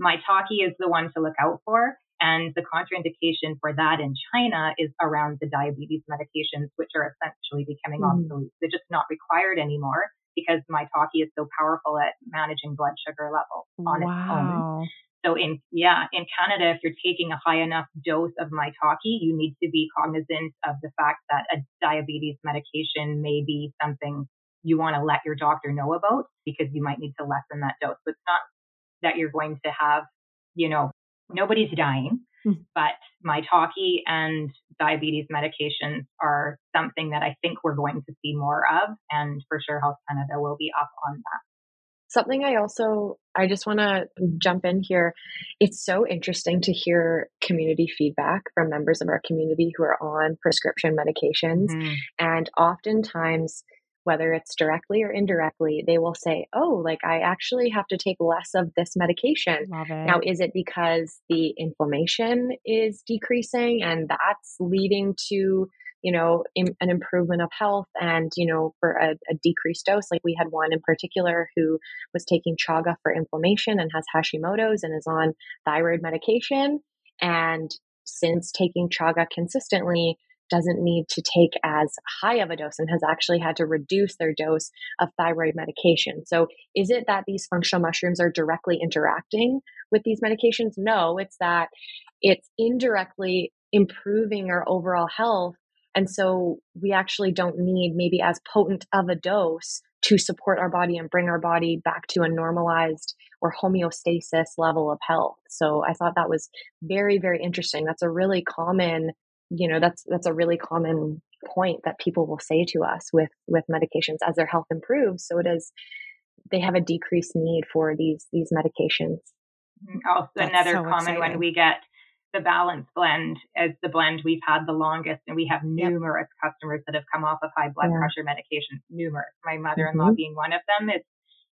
Maitake is the one to look out for. And the contraindication for that in China is around the diabetes medications, which are essentially becoming Mhm. obsolete. They're just not required anymore because maitake is so powerful at managing blood sugar levels on its own. So in yeah, in Canada, if you're taking a high enough dose of maitake, you need to be cognizant of the fact that a diabetes medication may be something you want to let your doctor know about because you might need to lessen that dose. So it's not that you're going to have, you know, nobody's dying, Mhm. but maitake and diabetes medications are something that I think we're going to see more of, and for sure Health Canada will be up on that. Something I also I just want to jump in here. It's so interesting to hear community feedback from members of our community who are on prescription medications Mm-hmm. and oftentimes whether it's directly or indirectly they will say, "Oh, like I actually have to take less of this medication." Now, is it because the inflammation is decreasing and that's leading to, you know, an improvement of health and, you know, for a, a decreased dose? Like we had one in particular who was taking chaga for inflammation and has Hashimoto's and is on thyroid medication. And since taking chaga consistently, doesn't need to take as high of a dose and has actually had to reduce their dose of thyroid medication. So, is it that these functional mushrooms are directly interacting with these medications? No, it's that it's indirectly improving our overall health. And so we actually don't need maybe as potent of a dose to support our body and bring our body back to a normalized or homeostasis level of health. So I thought that was very, very interesting. That's a really common, you know, that's that's a really common point that people will say to us with with medications as their health improves. So it is they have a decreased need for these these medications. Also, That's another so common exciting. one we get the balance blend as the blend we've had the longest, and we have Yep. numerous customers that have come off of high blood Yeah. pressure medication Numerous. My mother-in-law Mhm. being one of them. It's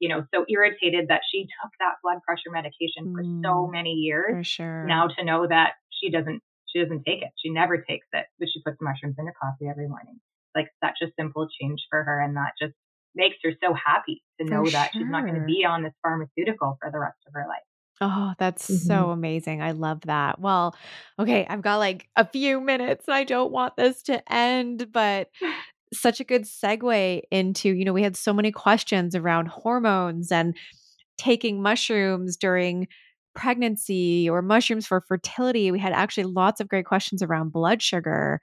you know, so irritated that she took that blood pressure medication for mm, so many years. For sure. Now to know that she doesn't, she doesn't take it. She never takes it, but she puts mushrooms in her coffee every morning. Like such a simple change for her. And that just makes her so happy to know for that sure. she's not going to be on this pharmaceutical for the rest of her life. Oh, that's mm-hmm. so amazing. I love that. Well, okay, I've got like a few minutes and I don't want this to end, but (sighs) such a good segue into, you know, we had so many questions around hormones and taking mushrooms during pregnancy or mushrooms for fertility. We had actually lots of great questions around blood sugar.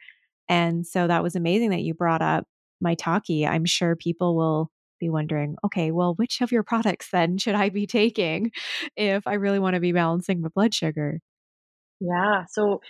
And so that was amazing that you brought up maitake. I'm sure people will be wondering, okay, well, which of your products then should I be taking (laughs) if I really want to be balancing my blood sugar? Yeah. So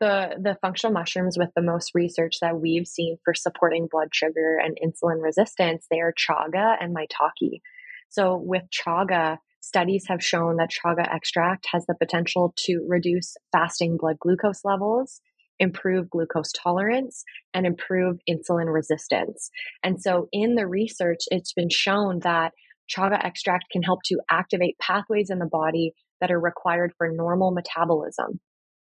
the the functional mushrooms with the most research that we've seen for supporting blood sugar and insulin resistance, they are chaga and maitake. So with chaga, studies have shown that chaga extract has the potential to reduce fasting blood glucose levels, improve glucose tolerance, and improve insulin resistance. And so in the research, it's been shown that chaga extract can help to activate pathways in the body that are required for normal metabolism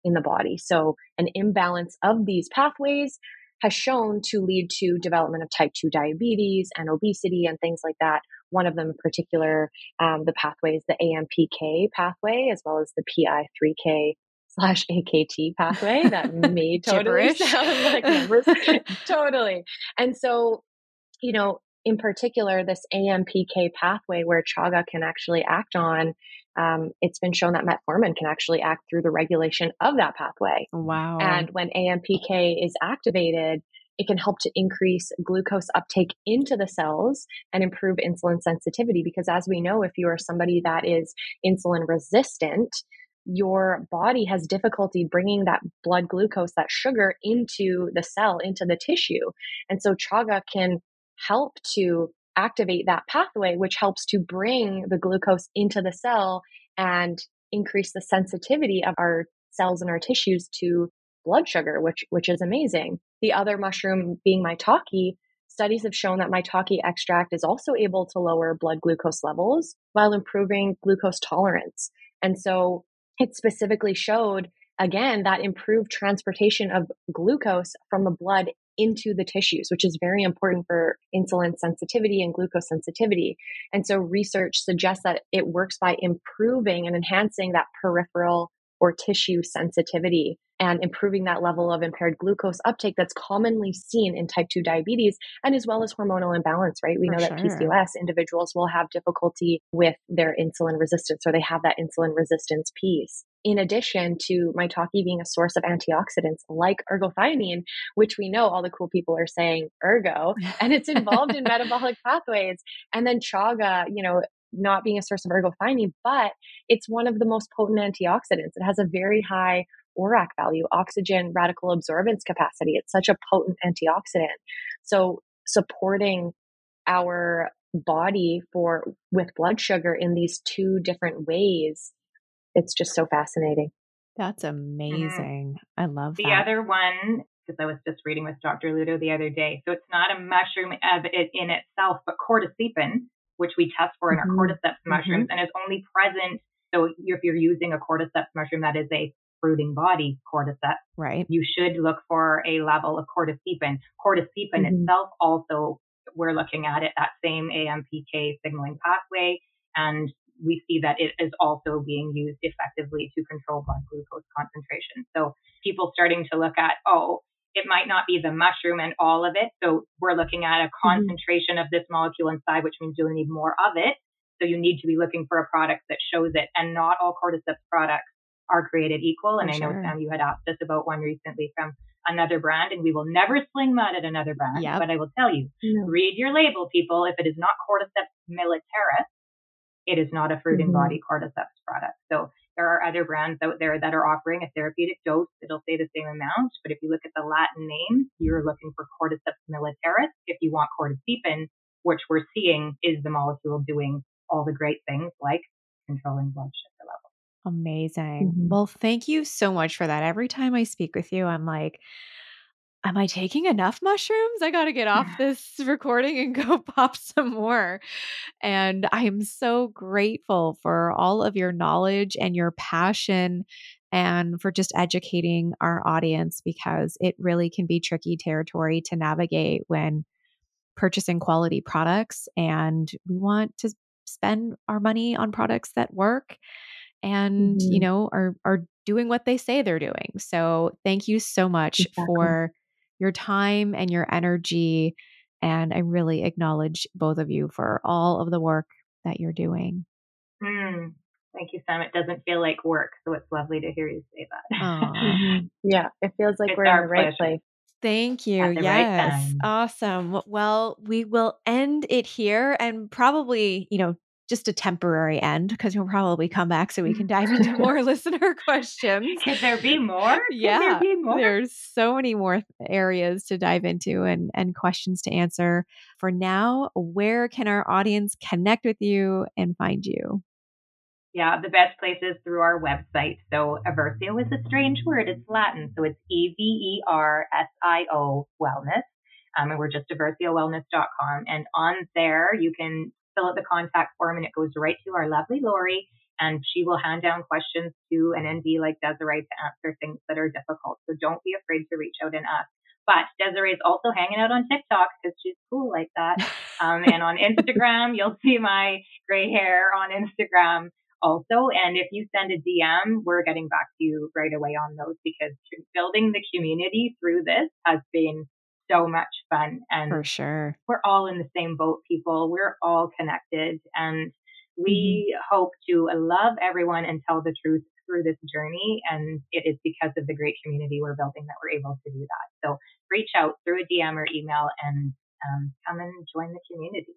in the body. So, an imbalance of these pathways has shown to lead to development of type 2 diabetes and obesity and things like that. One of them in particular, um, the pathways, the AMPK pathway, as well as the PI3K (laughs) slash AKT pathway that may (laughs) totally sound like (laughs) numbers. totally. And so, you know, in particular, this AMPK pathway where chaga can actually act on um, it's been shown that metformin can actually act through the regulation of that pathway. Wow. And when AMPK is activated, it can help to increase glucose uptake into the cells and improve insulin sensitivity. Because as we know, if you are somebody that is insulin resistant, your body has difficulty bringing that blood glucose, that sugar into the cell, into the tissue. And so chaga can help to activate that pathway, which helps to bring the glucose into the cell and increase the sensitivity of our cells and our tissues to blood sugar, which, which is amazing. The other mushroom being maitake, studies have shown that maitake extract is also able to lower blood glucose levels while improving glucose tolerance. And so it specifically showed again that improved transportation of glucose from the blood into the tissues, which is very important for insulin sensitivity and glucose sensitivity. And so research suggests that it works by improving and enhancing that peripheral or tissue sensitivity and improving that level of impaired glucose uptake that's commonly seen in type 2 diabetes and as well as hormonal imbalance, right? We For know that PCOS individuals will have difficulty with their insulin resistance or they have that insulin resistance piece. In addition to maitake being a source of antioxidants like ergothioneine, which we know all the cool people are saying ergo, (laughs) and it's involved in metabolic pathways. And then chaga, you know, not being a source of ergothioneine, but it's one of the most potent antioxidants. It has a very high ORAC value, oxygen radical absorbance capacity. It's such a potent antioxidant. So supporting our body for with blood sugar in these two different ways, it's just so fascinating. That's amazing. Mm-hmm. I love the that. other one because I was just reading with Dr. Ludo the other day. So it's not a mushroom of it in itself, but cordycepin, which we test for in mm-hmm. our cordyceps mushrooms, mm-hmm. and is only present. So if you're using a cordyceps mushroom that is a fruiting body cordyceps, right, you should look for a level of cordycepin. Cordycepin mm-hmm. itself also, we're looking at it that same AMPK signaling pathway, and we see that it is also being used effectively to control blood glucose concentration. So people starting to look at, oh, it might not be the mushroom and all of it. So we're looking at a mm-hmm. concentration mm-hmm. of this molecule inside, which means you'll need more of it. So you need to be looking for a product that shows it. And not all cordyceps products are created equal. And I know, Sam, you had asked us about one recently from another brand, and we will never sling that at another brand. Yep. But I will tell you, read your label, people. If it is not cordyceps militaris, it is not a fruiting mm-hmm. body cordyceps product. So there are other brands out there that are offering a therapeutic dose. It'll say the same amount, but if you look at the Latin name, you're looking for Cordyceps militaris. If you want cordycepin, which we're seeing is the molecule doing all the great things like controlling blood sugar levels. Amazing. Mm-hmm. Well, thank you so much for that. Every time I speak with you, I'm like, am I taking enough mushrooms? I got to get off this (laughs) recording and go (laughs) pop some more. And I am so grateful for all of your knowledge and your passion and for just educating our audience because it really can be tricky territory to navigate when purchasing quality products and we want to spend our money on products that work and mm-hmm. you know are are doing what they say they're doing. So thank you so much exactly. for your time and your energy and I really acknowledge both of you for all of the work that you're doing. Mm, thank you, Sam. It doesn't feel like work, so it's lovely to hear you say that. (laughs) Mm-hmm. yeah, it feels like it's we're in the right place. Thank you. Yes. Right awesome. Well, we will end it here and probably, you know, just a temporary end because we'll probably come back so we can dive into more (laughs) (laughs) listener questions. Could there be more? Yeah. There be more? There's so many more areas to dive into and, and questions to answer. For now, where can our audience connect with you and find you? Yeah, the best place is through our website. So Eversio is a strange word. It's Latin. So it's E-V-E-R-S-I-O wellness. Um, and we're just eversiowellness.com. And on there, you can fill out the contact form and it goes right to our lovely Lori and she will hand down questions to an ND like Desiree to answer things that are difficult. So don't be afraid to reach out and ask. But Desiree is also hanging out on TikTok because she's cool like that. (laughs) Um, and on Instagram, you'll see my gray hair on Instagram also. And if you send a DM, we're getting back to you right away on those because building the community through this has been so much fun. And for sure, we're all in the same boat, people. We're all connected. And we mm-hmm. hope to love everyone and tell the truth through this journey. And it is because of the great community we're building that we're able to do that. So reach out through a DM or email and um, come and join the community.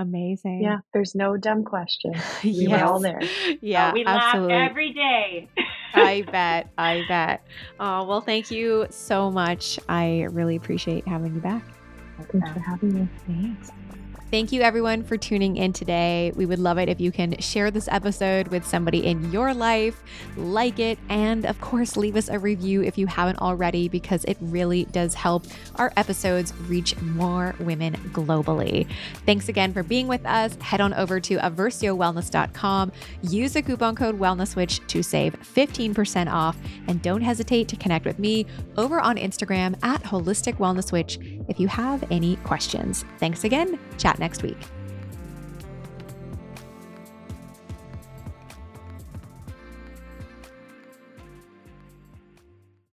Amazing. Yeah, there's no dumb question. (laughs) We yes. were all there. Yeah, oh, we absolutely. laugh every day. (laughs) I bet. I bet. Oh, well, thank you so much. I really appreciate having you back. Thanks for having me. Thanks. Thank you, everyone, for tuning in today. We would love it if you can share this episode with somebody in your life, like it, and of course, leave us a review if you haven't already, because it really does help our episodes reach more women globally. Thanks again for being with us. Head on over to eversiowellness.com, use the coupon code WELLNESSWITCH to save 15% off, and don't hesitate to connect with me over on Instagram at Holistic if you have any questions. Thanks again. Chat next week.